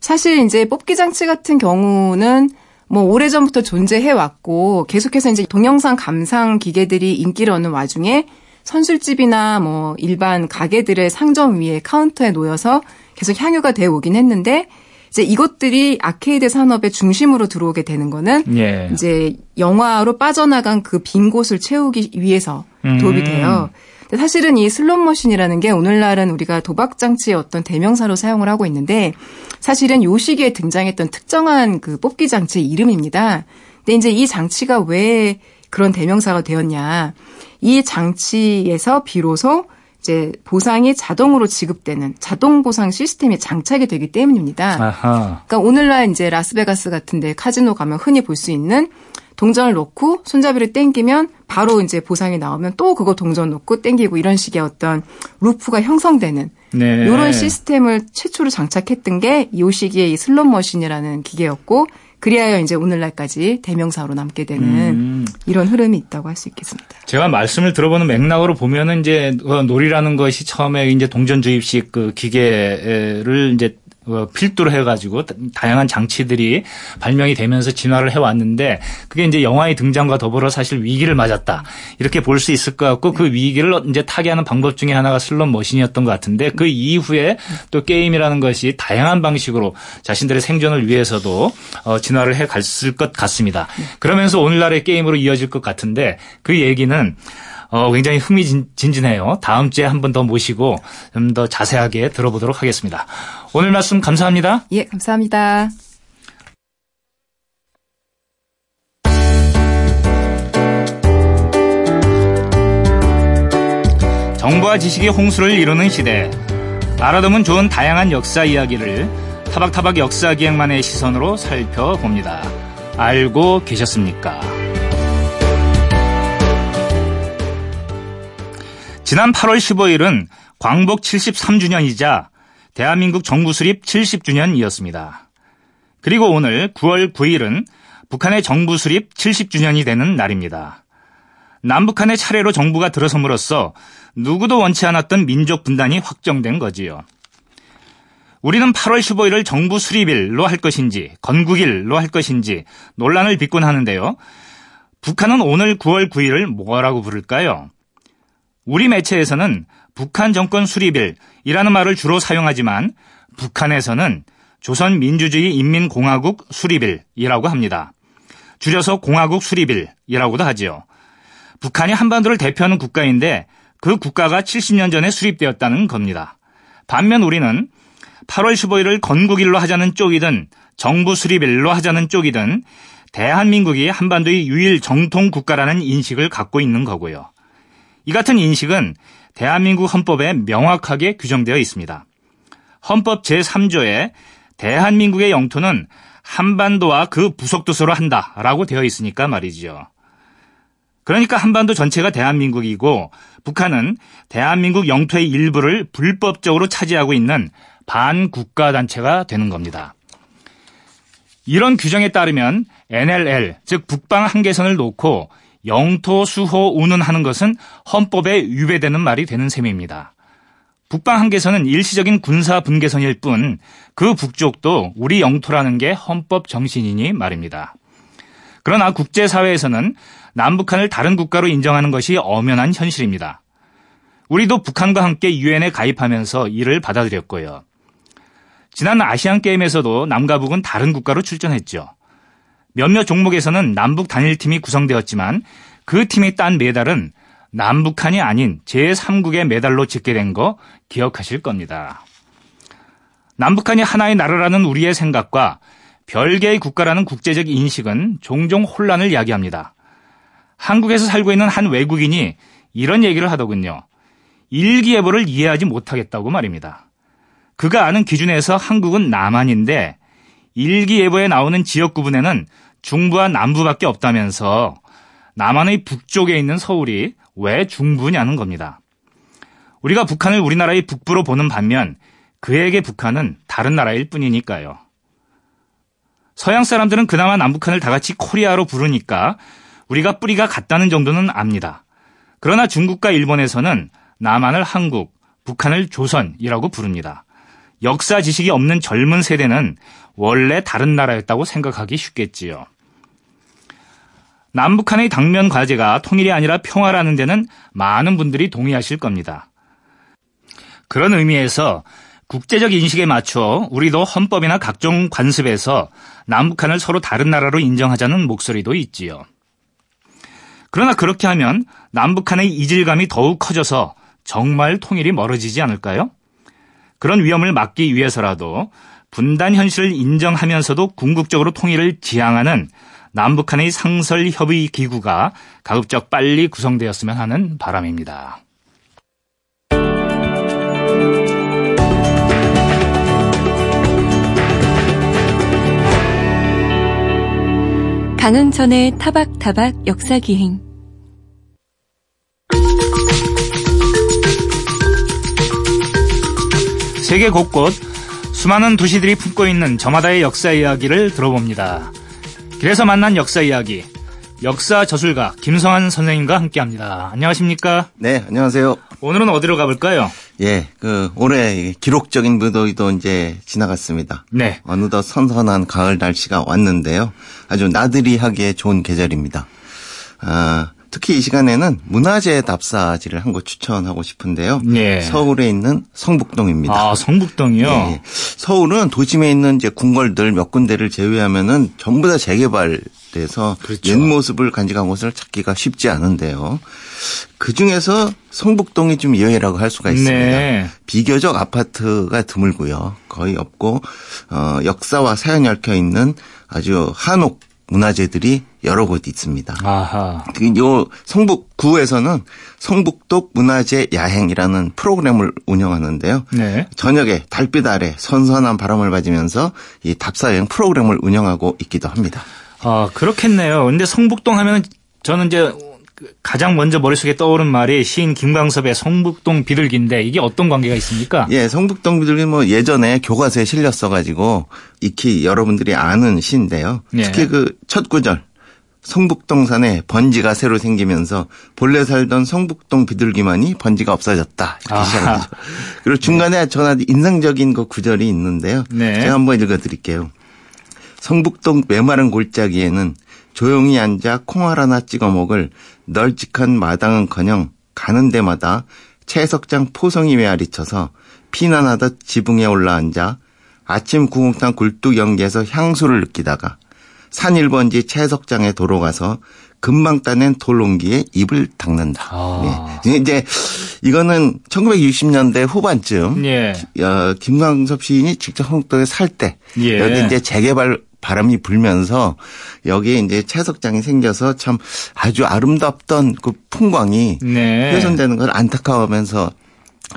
사실 이제 뽑기 장치 같은 경우는 뭐 오래전부터 존재해 왔고 계속해서 이제 동영상 감상 기계들이 인기를 얻는 와중에 선술집이나 뭐 일반 가게들의 상점 위에 카운터에 놓여서 계속 향유가 되어 오긴 했는데 이제 이것들이 아케이드 산업의 중심으로 들어오게 되는 거는 예. 이제 영화로 빠져나간 그 빈 곳을 채우기 위해서 도움이 음. 돼요. 사실은 이 슬롯머신이라는 게 오늘날은 우리가 도박 장치의 어떤 대명사로 사용을 하고 있는데 사실은 요 시기에 등장했던 특정한 그 뽑기 장치의 이름입니다. 근데 이제 이 장치가 왜 그런 대명사가 되었냐. 이 장치에서 비로소 이제 보상이 자동으로 지급되는 자동 보상 시스템이 장착이 되기 때문입니다. 아하. 그러니까 오늘날 이제 라스베가스 같은데 카지노 가면 흔히 볼 수 있는 동전을 놓고 손잡이를 땡기면 바로 이제 보상이 나오면 또 그거 동전 놓고 땡기고 이런 식의 어떤 루프가 형성되는 네. 이런 시스템을 최초로 장착했던 게 이 시기에 이 슬롯 머신이라는 기계였고 그리하여 이제 오늘날까지 대명사로 남게 되는 음. 이런 흐름이 있다고 할 수 있겠습니다. 제가 말씀을 들어보는 맥락으로 보면은 이제 놀이라는 것이 처음에 이제 동전 주입식 그 기계를 이제 어, 필두로 해가지고 다양한 장치들이 발명이 되면서 진화를 해왔는데 그게 이제 영화의 등장과 더불어 사실 위기를 맞았다 이렇게 볼 수 있을 것 같고 그 위기를 이제 타개하는 방법 중에 하나가 슬롯 머신이었던 것 같은데 그 이후에 또 게임이라는 것이 다양한 방식으로 자신들의 생존을 위해서도 어, 진화를 해 갔을 것 같습니다. 그러면서 오늘날의 게임으로 이어질 것 같은데 그 얘기는 어, 굉장히 흥미진진해요. 다음 주에 한 번 더 모시고 좀 더 자세하게 들어보도록 하겠습니다. 오늘 말씀 감사합니다. 예, 감사합니다. 정보와 지식의 홍수를 이루는 시대. 알아두면 좋은 다양한 역사 이야기를 타박타박 역사 기획만의 시선으로 살펴봅니다. 알고 계셨습니까? 지난 8월 15일은 광복 73주년이자 대한민국 정부 수립 70주년이었습니다. 그리고 오늘 9월 9일은 북한의 정부 수립 70주년이 되는 날입니다. 남북한의 차례로 정부가 들어섬으로써 누구도 원치 않았던 민족 분단이 확정된 거지요. 우리는 8월 15일을 정부 수립일로 할 것인지 건국일로 할 것인지 논란을 빚곤 하는데요. 북한은 오늘 9월 9일을 뭐라고 부를까요? 우리 매체에서는 북한 정권 수립일이라는 말을 주로 사용하지만 북한에서는 조선민주주의 인민공화국 수립일이라고 합니다. 줄여서 공화국 수립일이라고도 하지요. 북한이 한반도를 대표하는 국가인데 그 국가가 70년 전에 수립되었다는 겁니다. 반면 우리는 8월 15일을 건국일로 하자는 쪽이든 정부 수립일로 하자는 쪽이든 대한민국이 한반도의 유일 정통 국가라는 인식을 갖고 있는 거고요. 이 같은 인식은 대한민국 헌법에 명확하게 규정되어 있습니다. 헌법 제3조에 대한민국의 영토는 한반도와 그 부속도서로 한다 라고 되어 있으니까 말이지요. 그러니까 한반도 전체가 대한민국이고 북한은 대한민국 영토의 일부를 불법적으로 차지하고 있는 반국가 단체가 되는 겁니다. 이런 규정에 따르면 NLL, 즉 북방 한계선을 놓고 영토 수호 운운하는 것은 헌법에 위배되는 말이 되는 셈입니다. 북방 한계선은 일시적인 군사 분계선일 뿐 그 북쪽도 우리 영토라는 게 헌법 정신이니 말입니다. 그러나 국제사회에서는 남북한을 다른 국가로 인정하는 것이 엄연한 현실입니다. 우리도 북한과 함께 유엔에 가입하면서 이를 받아들였고요. 지난 아시안 게임에서도 남과 북은 다른 국가로 출전했죠. 몇몇 종목에서는 남북 단일팀이 구성되었지만 그 팀이 딴 메달은 남북한이 아닌 제3국의 메달로 집계된 거 기억하실 겁니다. 남북한이 하나의 나라라는 우리의 생각과 별개의 국가라는 국제적 인식은 종종 혼란을 야기합니다. 한국에서 살고 있는 한 외국인이 이런 얘기를 하더군요. 일기예보를 이해하지 못하겠다고 말입니다. 그가 아는 기준에서 한국은 남한인데 일기예보에 나오는 지역 구분에는 중부와 남부밖에 없다면서 남한의 북쪽에 있는 서울이 왜 중부냐는 겁니다. 우리가 북한을 우리나라의 북부로 보는 반면 그에게 북한은 다른 나라일 뿐이니까요. 서양 사람들은 그나마 남북한을 다 같이 코리아로 부르니까 우리가 뿌리가 같다는 정도는 압니다. 그러나 중국과 일본에서는 남한을 한국, 북한을 조선이라고 부릅니다. 역사 지식이 없는 젊은 세대는 원래 다른 나라였다고 생각하기 쉽겠지요. 남북한의 당면 과제가 통일이 아니라 평화라는 데는 많은 분들이 동의하실 겁니다. 그런 의미에서 국제적 인식에 맞춰 우리도 헌법이나 각종 관습에서 남북한을 서로 다른 나라로 인정하자는 목소리도 있지요. 그러나 그렇게 하면 남북한의 이질감이 더욱 커져서 정말 통일이 멀어지지 않을까요? 그런 위험을 막기 위해서라도 분단 현실을 인정하면서도 궁극적으로 통일을 지향하는 남북한의 상설 협의 기구가 가급적 빨리 구성되었으면 하는 바람입니다. 강흥천의 타박타박 역사기행 세계 곳곳 수많은 도시들이 품고 있는 저마다의 역사 이야기를 들어봅니다. 그래서 만난 역사 이야기. 역사 저술가 김성한 선생님과 함께 합니다. 안녕하십니까? 네, 안녕하세요. 오늘은 어디로 가볼까요? 예, 그, 올해 기록적인 무더위도 이제 지나갔습니다. 네. 어느덧 선선한 가을 날씨가 왔는데요. 아주 나들이 하기에 좋은 계절입니다. 아, 특히 이 시간에는 문화재 답사지를 한 곳 추천하고 싶은데요. 예. 서울에 있는 성북동입니다. 아, 성북동이요? 예, 예. 서울은 도심에 있는 이제 궁궐들 몇 군데를 제외하면은 전부 다 재개발돼서 그렇죠. 옛 모습을 간직한 곳을 찾기가 쉽지 않은데요. 그 중에서 성북동이 좀 예외라고 할 수가 있습니다. 네. 비교적 아파트가 드물고요. 거의 없고 어, 역사와 사연 이 얽혀 있는 아주 한옥 문화재들이 여러 곳 있습니다. 아하. 그요 성북구에서는 성북독 문화재 야행이라는 프로그램을 운영하는데요. 네. 저녁에 달빛 아래 선선한 바람을 맞으면서 이 답사 여행 프로그램을 운영하고 있기도 합니다. 아, 그렇겠네요. 근데 성북동 하면은 저는 이제 가장 먼저 머릿속에 떠오른 말이 시인 김광섭의 성북동 비둘기인데 이게 어떤 관계가 있습니까? 예, 성북동 비둘기 뭐 예전에 교과서에 실렸어 가지고 익히 여러분들이 아는 시인데요. 예. 특히 그 첫 구절 성북동산에 번지가 새로 생기면서 본래 살던 성북동 비둘기만이 번지가 없어졌다. 이렇게. 시작하죠. 그리고 중간에 전화 인상적인 그 구절이 있는데요. 네. 제가 한번 읽어드릴게요. 성북동 메마른 골짜기에는 조용히 앉아 콩알 하나 찍어 먹을 널찍한 마당은커녕 가는 데마다 채석장 포성이 메아리 쳐서 피난하듯 지붕에 올라앉아 아침 구공탕 굴뚝 연기에서 향수를 느끼다가 산 1번지 채석장에 도로 가서 금방 따낸 돌롱기에 입을 닦는다. 아. 네. 이제 이거는 1960년대 후반쯤 예. 어, 김광섭 시인이 직접 성북동에 살때 예. 여기 이제 재개발 바람이 불면서 여기에 이제 채석장이 생겨서 참 아주 아름답던 그 풍광이 네. 훼손되는 걸 안타까워하면서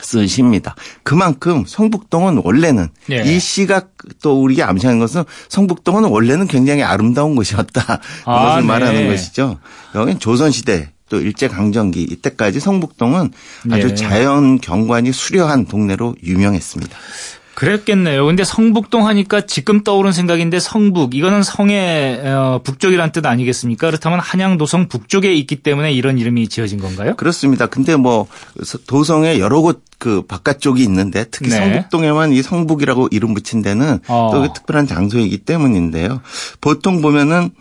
쓴 시입니다. 그만큼 성북동은 원래는 예. 이 시가 또 우리가 암시하는 것은 성북동은 원래는 굉장히 아름다운 곳이었다. 아, 그것을 네. 말하는 것이죠. 여긴 조선시대 또 일제강점기 이때까지 성북동은 아주 예. 자연 경관이 수려한 동네로 유명했습니다. 그랬겠네요. 근데 성북동 하니까 지금 떠오른 생각인데 성북 이거는 성의 어, 북쪽이란 뜻 아니겠습니까? 그렇다면 한양 도성 북쪽에 있기 때문에 이런 이름이 지어진 건가요? 그렇습니다. 근데 뭐 도성에 여러 곳 그 바깥쪽이 있는데 특히 네. 성북동에만 이 성북이라고 이름 붙인 데는 어. 또 특별한 장소이기 때문인데요. 보통 보면은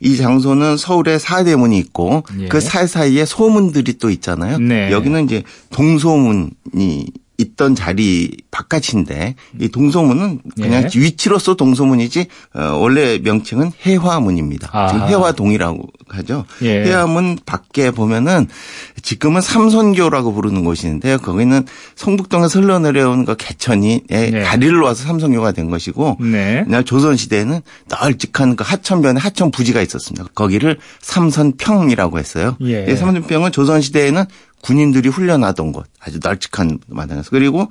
이 장소는 서울에 사대문이 있고 예. 그 사이사이에 소문들이 또 있잖아요. 네. 여기는 이제 동소문이 있던 자리 바깥인데 이 동소문은 그냥 예. 위치로서 동소문이지 어, 원래 명칭은 해화문입니다. 지금 아하. 해화동이라고 하죠. 예. 해화문 밖에 보면은 지금은 삼선교라고 부르는 곳인데요. 거기는 성북동에서 흘러내려온 그 개천이 예, 네. 다리를 놓아서 삼선교가 된 것이고 네. 조선 시대에는 널찍한 그 하천변에 하천 부지가 있었습니다. 거기를 삼선평이라고 했어요. 예. 이 삼선평은 조선 시대에는 군인들이 훈련하던 곳, 아주 널찍한 마당에서 그리고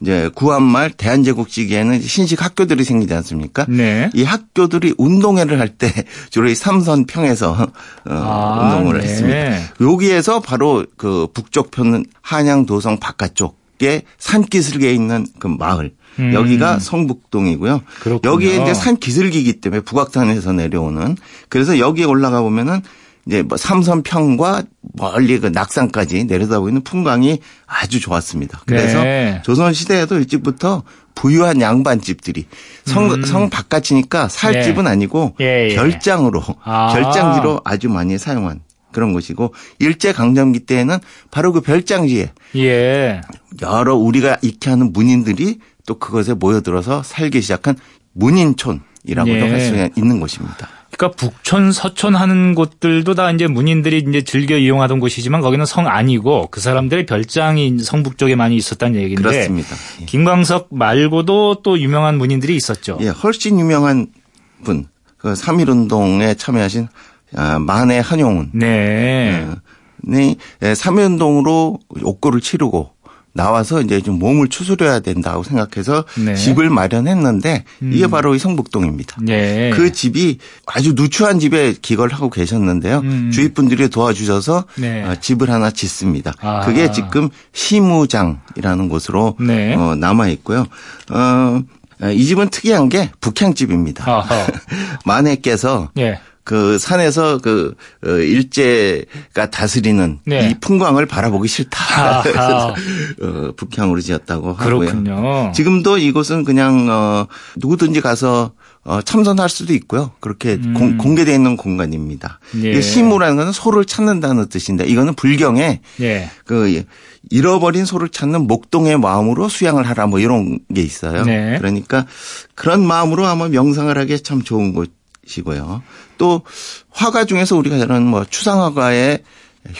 이제 구한말 대한제국 시기에는 신식 학교들이 생기지 않습니까? 네. 이 학교들이 운동회를 할 때 주로 이 삼선 평에서 어, 아, 운동을 네. 했습니다. 여기에서 바로 그 북쪽 편은 한양 도성 바깥쪽에 산기슭에 있는 그 마을 음. 여기가 성북동이고요. 그렇군요. 여기에 이제 산 기슭이기 때문에 북악산에서 내려오는 그래서 여기에 올라가 보면은 이제 뭐 삼선평과 멀리 그 낙산까지 내려다 보이는 풍광이 아주 좋았습니다. 그래서 네. 조선 시대에도 일찍부터 부유한 양반집들이 성, 성 바깥이니까 살 예. 집은 아니고 예, 예. 별장으로 아. 별장지로 아주 많이 사용한 그런 곳이고 일제 강점기 때에는 바로 그 별장지에 예. 여러 우리가 익히 하는 문인들이 또 그것에 모여들어서 살기 시작한 문인촌이라고도 예. 할수 있는 곳입니다. 그러니까 북촌, 서촌 하는 곳들도 다 이제 문인들이 이제 즐겨 이용하던 곳이지만 거기는 성 아니고 그 사람들의 별장이 성북 쪽에 많이 있었다는 얘기인데 그렇습니다. 예. 김광석 말고도 또 유명한 문인들이 있었죠. 예, 훨씬 유명한 분, 그 3.1운동에 참여하신 아, 만해 한용운. 네. 네, 예, 3.1운동으로 옥고를 치르고 나와서 이제 좀 몸을 추스려야 된다고 생각해서 네. 집을 마련했는데 이게 바로 이 성북동입니다. 네. 그 집이 아주 누추한 집에 기거를 하고 계셨는데요. 음. 주위 분들이 도와주셔서 네. 어, 집을 하나 짓습니다. 아. 그게 지금 시무장이라는 곳으로 네. 어, 남아 있고요. 어, 이 집은 특이한 게 북향집입니다. 만해께서 예. 그 산에서 그 어, 일제가 다스리는 네. 이 풍광을 바라보기 싫다. 그래서 어, 북향으로 지었다고 하고요. 그렇군요. 지금도 이곳은 그냥 어 누구든지 가서 어 참선할 수도 있고요. 그렇게 공, 공개되어 있는 공간입니다. 음. 예. 시무라는 것은 소를 찾는다는 뜻인데 이거는 불경에 예. 그 잃어버린 소를 찾는 목동의 마음으로 수양을 하라 뭐 이런 게 있어요. 네. 그러니까 그런 마음으로 아마 명상을 하기에 참 좋은 곳 이고요. 또 화가 중에서 우리가 잘 아는 뭐 추상화가의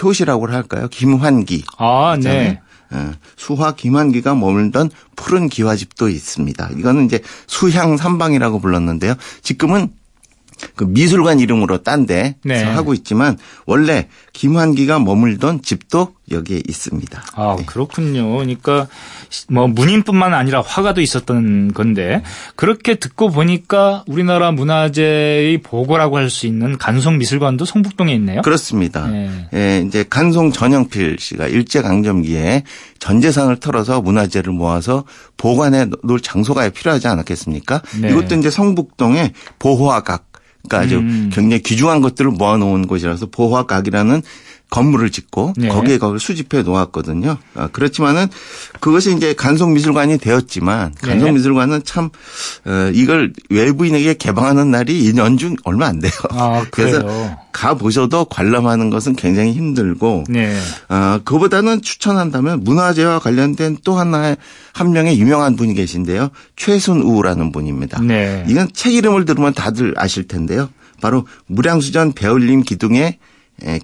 효시라고 할까요? 김환기. 아. 네. 어, 수화 김환기가 머물던 푸른 기와집도 있습니다. 이거는 이제 수향 삼방이라고 불렀는데요. 지금은 그 미술관 이름으로 딴 데서 네. 하고 있지만 원래 김환기가 머물던 집도 여기에 있습니다. 아, 네. 그렇군요. 그러니까 뭐 문인뿐만 아니라 화가도 있었던 건데 그렇게 듣고 보니까 우리나라 문화재의 보고라고 할 수 있는 간송 미술관도 성북동에 있네요. 그렇습니다. 네. 예, 이제 간송 전영필 씨가 일제 강점기에 전 재산을 털어서 문화재를 모아서 보관해 놓을 장소가 필요하지 않았겠습니까? 네. 이것도 이제 성북동의 보호화각, 그러니까 아주 음. 굉장히 귀중한 것들을 모아놓은 곳이라서 보호화각이라는 건물을 짓고 네. 거기에 그걸 수집해 놓았거든요. 아, 그렇지만은 그것이 이제 간송미술관이 되었지만 네. 간송미술관은 참 어, 이걸 외부인에게 개방하는 날이 이 연중 얼마 안 돼요. 아, 그래서? 가 보셔도 관람하는 것은 굉장히 힘들고 네. 어, 그보다는 추천한다면 문화재와 관련된 또 하나의 한 명의 유명한 분이 계신데요. 최순우라는 분입니다. 네. 이건 책 이름을 들으면 다들 아실 텐데요. 바로 무량수전 배울림 기둥의 에,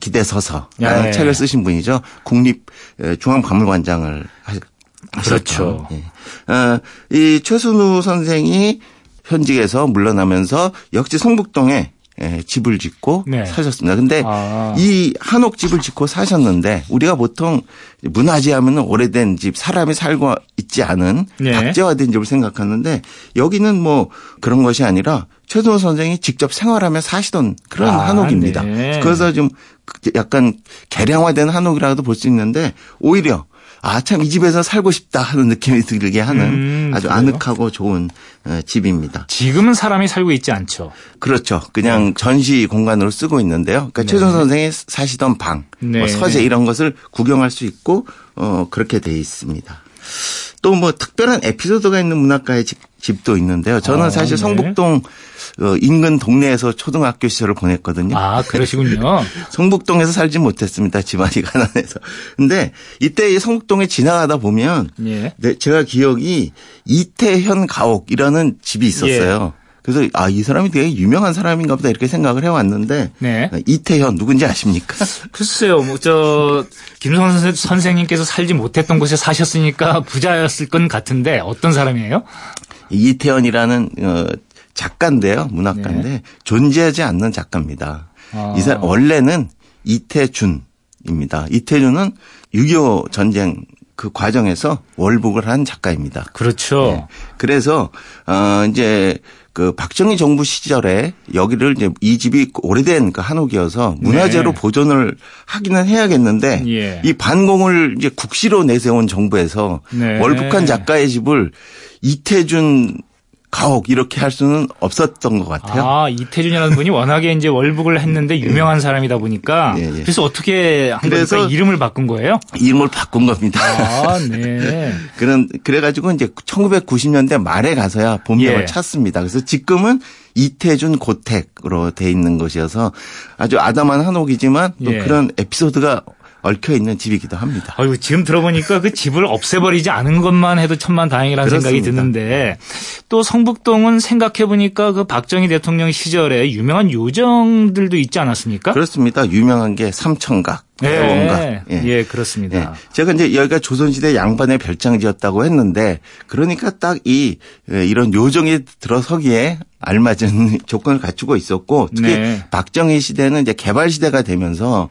기대 서서라는 네. 책을 쓰신 분이죠. 국립 중앙박물관장을 하- 하셨죠. 그렇죠. 예. 어, 이 최순우 선생이 현직에서 물러나면서 역시 성북동에 예, 집을 짓고 네. 사셨습니다. 근데 아. 이 한옥 집을 짓고 사셨는데 우리가 보통 문화재 하면은 오래된 집, 사람이 살고 있지 않은 네. 박제화된 집을 생각하는데 여기는 뭐 그런 것이 아니라 최순호 선생이 직접 생활하며 사시던 그런 아, 한옥입니다. 네. 그래서 좀 약간 개량화된 한옥이라고도 볼 수 있는데 오히려 아 참 이 집에서 살고 싶다 하는 느낌이 들게 하는 음, 아주 그래요? 아늑하고 좋은 어, 집입니다. 지금은 사람이 살고 있지 않죠. 그렇죠. 그냥 전시 공간으로 쓰고 있는데요. 그러니까 최선 선생이 사시던 방, 네. 뭐 서재 이런 것을 구경할 수 있고 어 그렇게 돼 있습니다. 또 뭐 특별한 에피소드가 있는 문학가의 집, 집도 있는데요. 저는 아, 사실 네. 성북동 어, 인근 동네에서 초등학교 시절을 보냈거든요. 아, 그러시군요. 성북동에서 살지 못했습니다. 집안이 가난해서. 근데 이때 이 성북동에 지나가다 보면 예. 네, 제가 기억이 이태현 가옥이라는 집이 있었어요. 예. 그래서 아 이 사람이 되게 유명한 사람인가 보다 이렇게 생각을 해왔는데 네. 이태현 누군지 아십니까? 글쎄요, 뭐, 저, 선생- 선생님께서 살지 못했던 곳에 사셨으니까 부자였을 건 같은데 어떤 사람이에요? 이태현이라는 어, 작가인데요, 문학가인데 존재하지 않는 작가입니다. 아. 이 사람 원래는 이태준입니다. 이태준은 6.25 전쟁 그 과정에서 월북을 한 작가입니다. 그렇죠. 예. 그래서 어 이제 그 박정희 정부 시절에 여기를 이제 이 집이 오래된 그 한옥이어서 문화재로 네. 보존을 하기는 해야겠는데 예. 이 반공을 이제 국시로 내세운 정부에서 네. 월북한 작가의 집을 이태준 가옥 이렇게 할 수는 없었던 것 같아요. 아, 이태준이라는 분이 워낙에 이제 월북을 했는데 유명한 사람이다 보니까 예, 예. 그래서 어떻게 한 그래서-? 이름을 바꾼 거예요? 이름을 바꾼 겁니다. 아, 네. 그런 그래가지고 이제 1990년대 말에 가서야 본명을 예. 찾습니다. 그래서 지금은 이태준 고택으로 돼 있는 곳이어서 아주 아담한 한옥이지만 또 예. 그런 에피소드가 얽혀 있는 집이기도 합니다. 어이구, 지금 들어보니까 그 집을 없애버리지 않은 것만 해도 천만 다행이라는 생각이 그렇습니다. 드는데 또 성북동은 생각해 보니까 그 박정희 대통령 시절에 유명한 요정들도 있지 않았습니까? 그렇습니다. 유명한 게 삼천각, 대원각. 예, 예, 그렇습니다. 예. 제가 이제 여기가 조선시대 양반의 별장지였다고 했는데 그러니까 딱 이 이런 요정이 들어서기에 알맞은 조건을 갖추고 있었고 특히 네. 박정희 시대는 이제 개발 시대가 되면서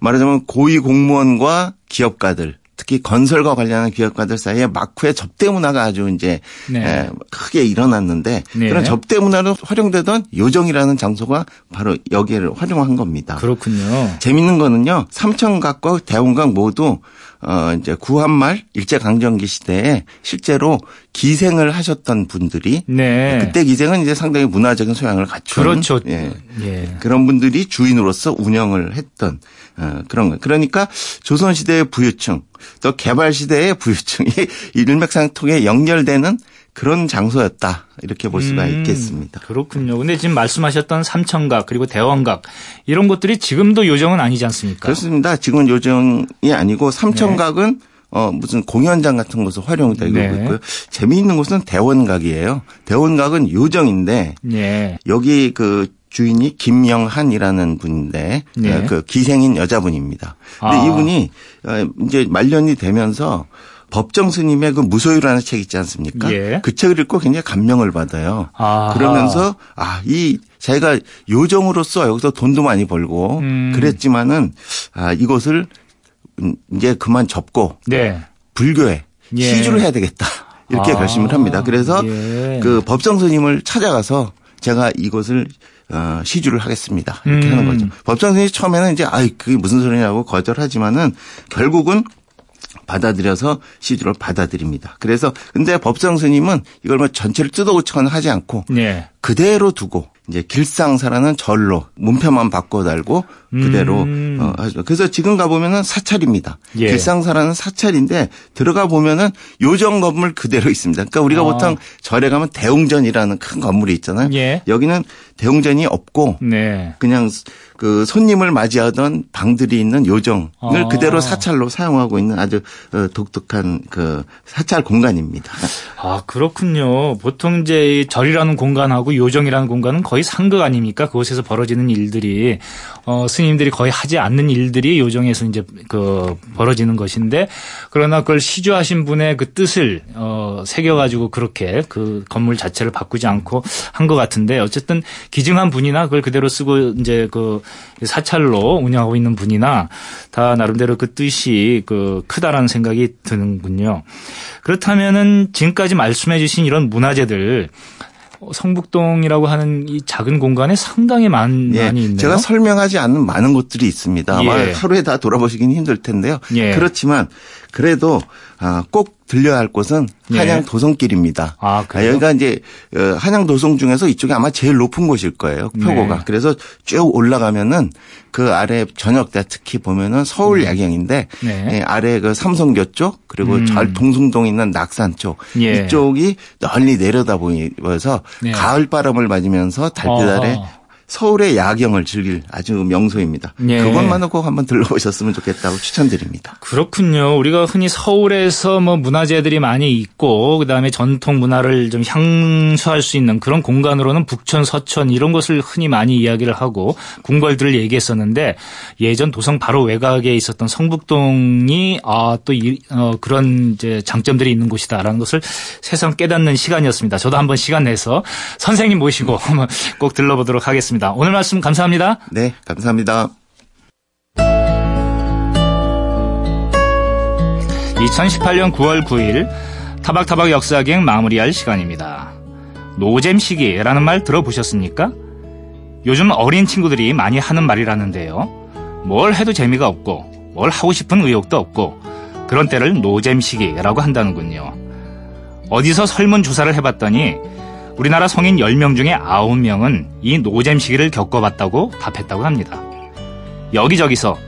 말하자면 고위 공무원과 기업가들 특히 건설과 관련한 기업가들 사이에 막후에 접대 문화가 아주 이제 네. 에, 크게 일어났는데 네. 그런 접대 문화로 활용되던 요정이라는 장소가 바로 여기를 활용한 겁니다. 그렇군요. 재밌는 거는요. 삼천각과 대원각 모두 어 이제 구한말 일제 강점기 시대에 실제로 기생을 하셨던 분들이 네. 그때 기생은 이제 상당히 문화적인 소양을 갖춘 그렇죠. 예. 예. 그런 분들이 주인으로서 운영을 했던 어, 그런 거. 그러니까 조선 시대의 부유층 또 개발 시대의 부유층이 일맥상통에 연결되는 그런 장소였다 이렇게 볼 수가 음, 있겠습니다. 그렇군요. 근데 지금 말씀하셨던 삼천각 그리고 대원각 이런 것들이 지금도 요정은 아니지 않습니까? 그렇습니다. 지금은 요정이 아니고 삼천각은 어 무슨 공연장 같은 곳에 활용되고 네. 있고요. 재미있는 곳은 대원각이에요. 대원각은 요정인데 예. 여기 그 주인이 김영한이라는 분인데 네. 어, 그 기생인 여자분입니다. 근데 아. 이분이 어, 이제 말년이 되면서 법정 스님의 그 무소유라는 책 있지 않습니까? 예. 그 책을 읽고 굉장히 감명을 받아요. 아하. 그러면서 아, 이 자기가 요정으로서 여기서 돈도 많이 벌고 음. 그랬지만은 아, 이것을 음, 이제 그만 접고 네. 불교에 예. 시주를 해야 되겠다. 이렇게 아, 결심을 합니다. 그래서 예. 그 법정 스님을 찾아가서 제가 이것을 어, 시주를 하겠습니다. 이렇게 음. 하는 거죠. 법정 스님이 처음에는 이제 아이 그게 무슨 소리냐고 거절하지만은 결국은 받아들여서 시주를 받아들입니다. 그래서 근데 법정 스님은 이걸 뭐 전체를 뜯어고치거나 하지 않고 네. 그대로 두고 이제 길상사라는 절로 문표만 바꿔 달고 그대로 음. 어. 그래서 지금 가보면은 사찰입니다. 예. 길상사라는 사찰인데 들어가 보면은 요정 건물 그대로 있습니다. 그러니까 우리가 아. 보통 절에 가면 대웅전이라는 큰 건물이 있잖아요. 예. 여기는 대웅전이 없고 네. 그냥 그 손님을 맞이하던 방들이 있는 요정을 아. 그대로 사찰로 사용하고 있는 아주 어, 독특한 그 사찰 공간입니다. 아, 그렇군요. 보통 이제 이 절이라는 공간하고 요정이라는 공간은 거의 상극 아닙니까? 그곳에서 벌어지는 일들이, 어, 스님들이 거의 하지 않는 일들이 요정에서 이제 그 벌어지는 것인데, 그러나 그걸 시주하신 분의 그 뜻을, 어, 새겨 가지고 그렇게 그 건물 자체를 바꾸지 않고 한 것 같은데, 어쨌든 기증한 분이나 그걸 그대로 쓰고 이제 그 사찰로 운영하고 있는 분이나 다 나름대로 그 뜻이 그 크다라는 생각이 드는군요. 그렇다면은 지금까지 말씀해 주신 이런 문화재들 어, 성북동이라고 하는 이 작은 공간에 상당히 많, 예, 많이 있네요. 제가 설명하지 않는 많은 곳들이 있습니다. 아마 예. 하루에 다 돌아보시긴 힘들 텐데요. 예. 그렇지만 그래도 아, 꼭 들려야 할 곳은 예. 한양 도성길입니다. 아, 그래요? 여기가 이제 어, 한양 도성 중에서 이쪽이 아마 제일 높은 곳일 거예요. 표고가. 네. 그래서 쭉 올라가면은 그 아래 저녁 때 특히 보면은 서울 야경인데 네. 예, 아래 그 삼성교 쪽 그리고 음. 절 동숭동 있는 낙산 쪽 예. 이쪽이 널리 내려다 보여서 네. 가을 바람을 맞으면서 달빛 아래. 서울의 야경을 즐길 아주 명소입니다. 예. 그것만은 꼭 한번 들러보셨으면 좋겠다고 추천드립니다. 그렇군요. 우리가 흔히 서울에서 뭐 문화재들이 많이 있고 그다음에 전통 문화를 좀 향수할 수 있는 그런 공간으로는 북천, 서천 이런 것을 흔히 많이 이야기를 하고 궁궐들을 얘기했었는데 예전 도성 바로 외곽에 있었던 성북동이 아또 어, 그런 이제 장점들이 있는 곳이다라는 것을 새삼 깨닫는 시간이었습니다. 저도 한번 시간 내서 선생님 모시고 꼭 들러보도록 하겠습니다. 오늘 말씀 감사합니다. 네, 감사합니다. 2018년 9월 9일 타박타박 역사기행 마무리할 시간입니다. 노잼 시기라는 말 들어보셨습니까? 요즘 어린 친구들이 많이 하는 말이라는데요. 뭘 해도 재미가 없고 뭘 하고 싶은 의욕도 없고 그런 때를 노잼 시기라고 한다는군요. 어디서 설문조사를 해봤더니 우리나라 성인 10명 중에 9명은 이 노잼 시기를 겪어봤다고 답했다고 합니다. 여기저기서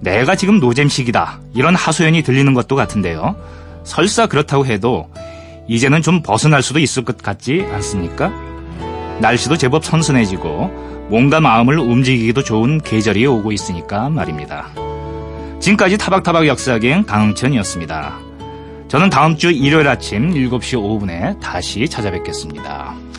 내가 지금 노잼 시기다 이런 하소연이 들리는 것도 같은데요. 설사 그렇다고 해도 이제는 좀 벗어날 수도 있을 것 같지 않습니까? 날씨도 제법 선선해지고 몸과 마음을 움직이기도 좋은 계절이 오고 있으니까 말입니다. 지금까지 타박타박 역사기행 강흥천이었습니다. 저는 다음 주 일요일 아침 7시 5분에 다시 찾아뵙겠습니다.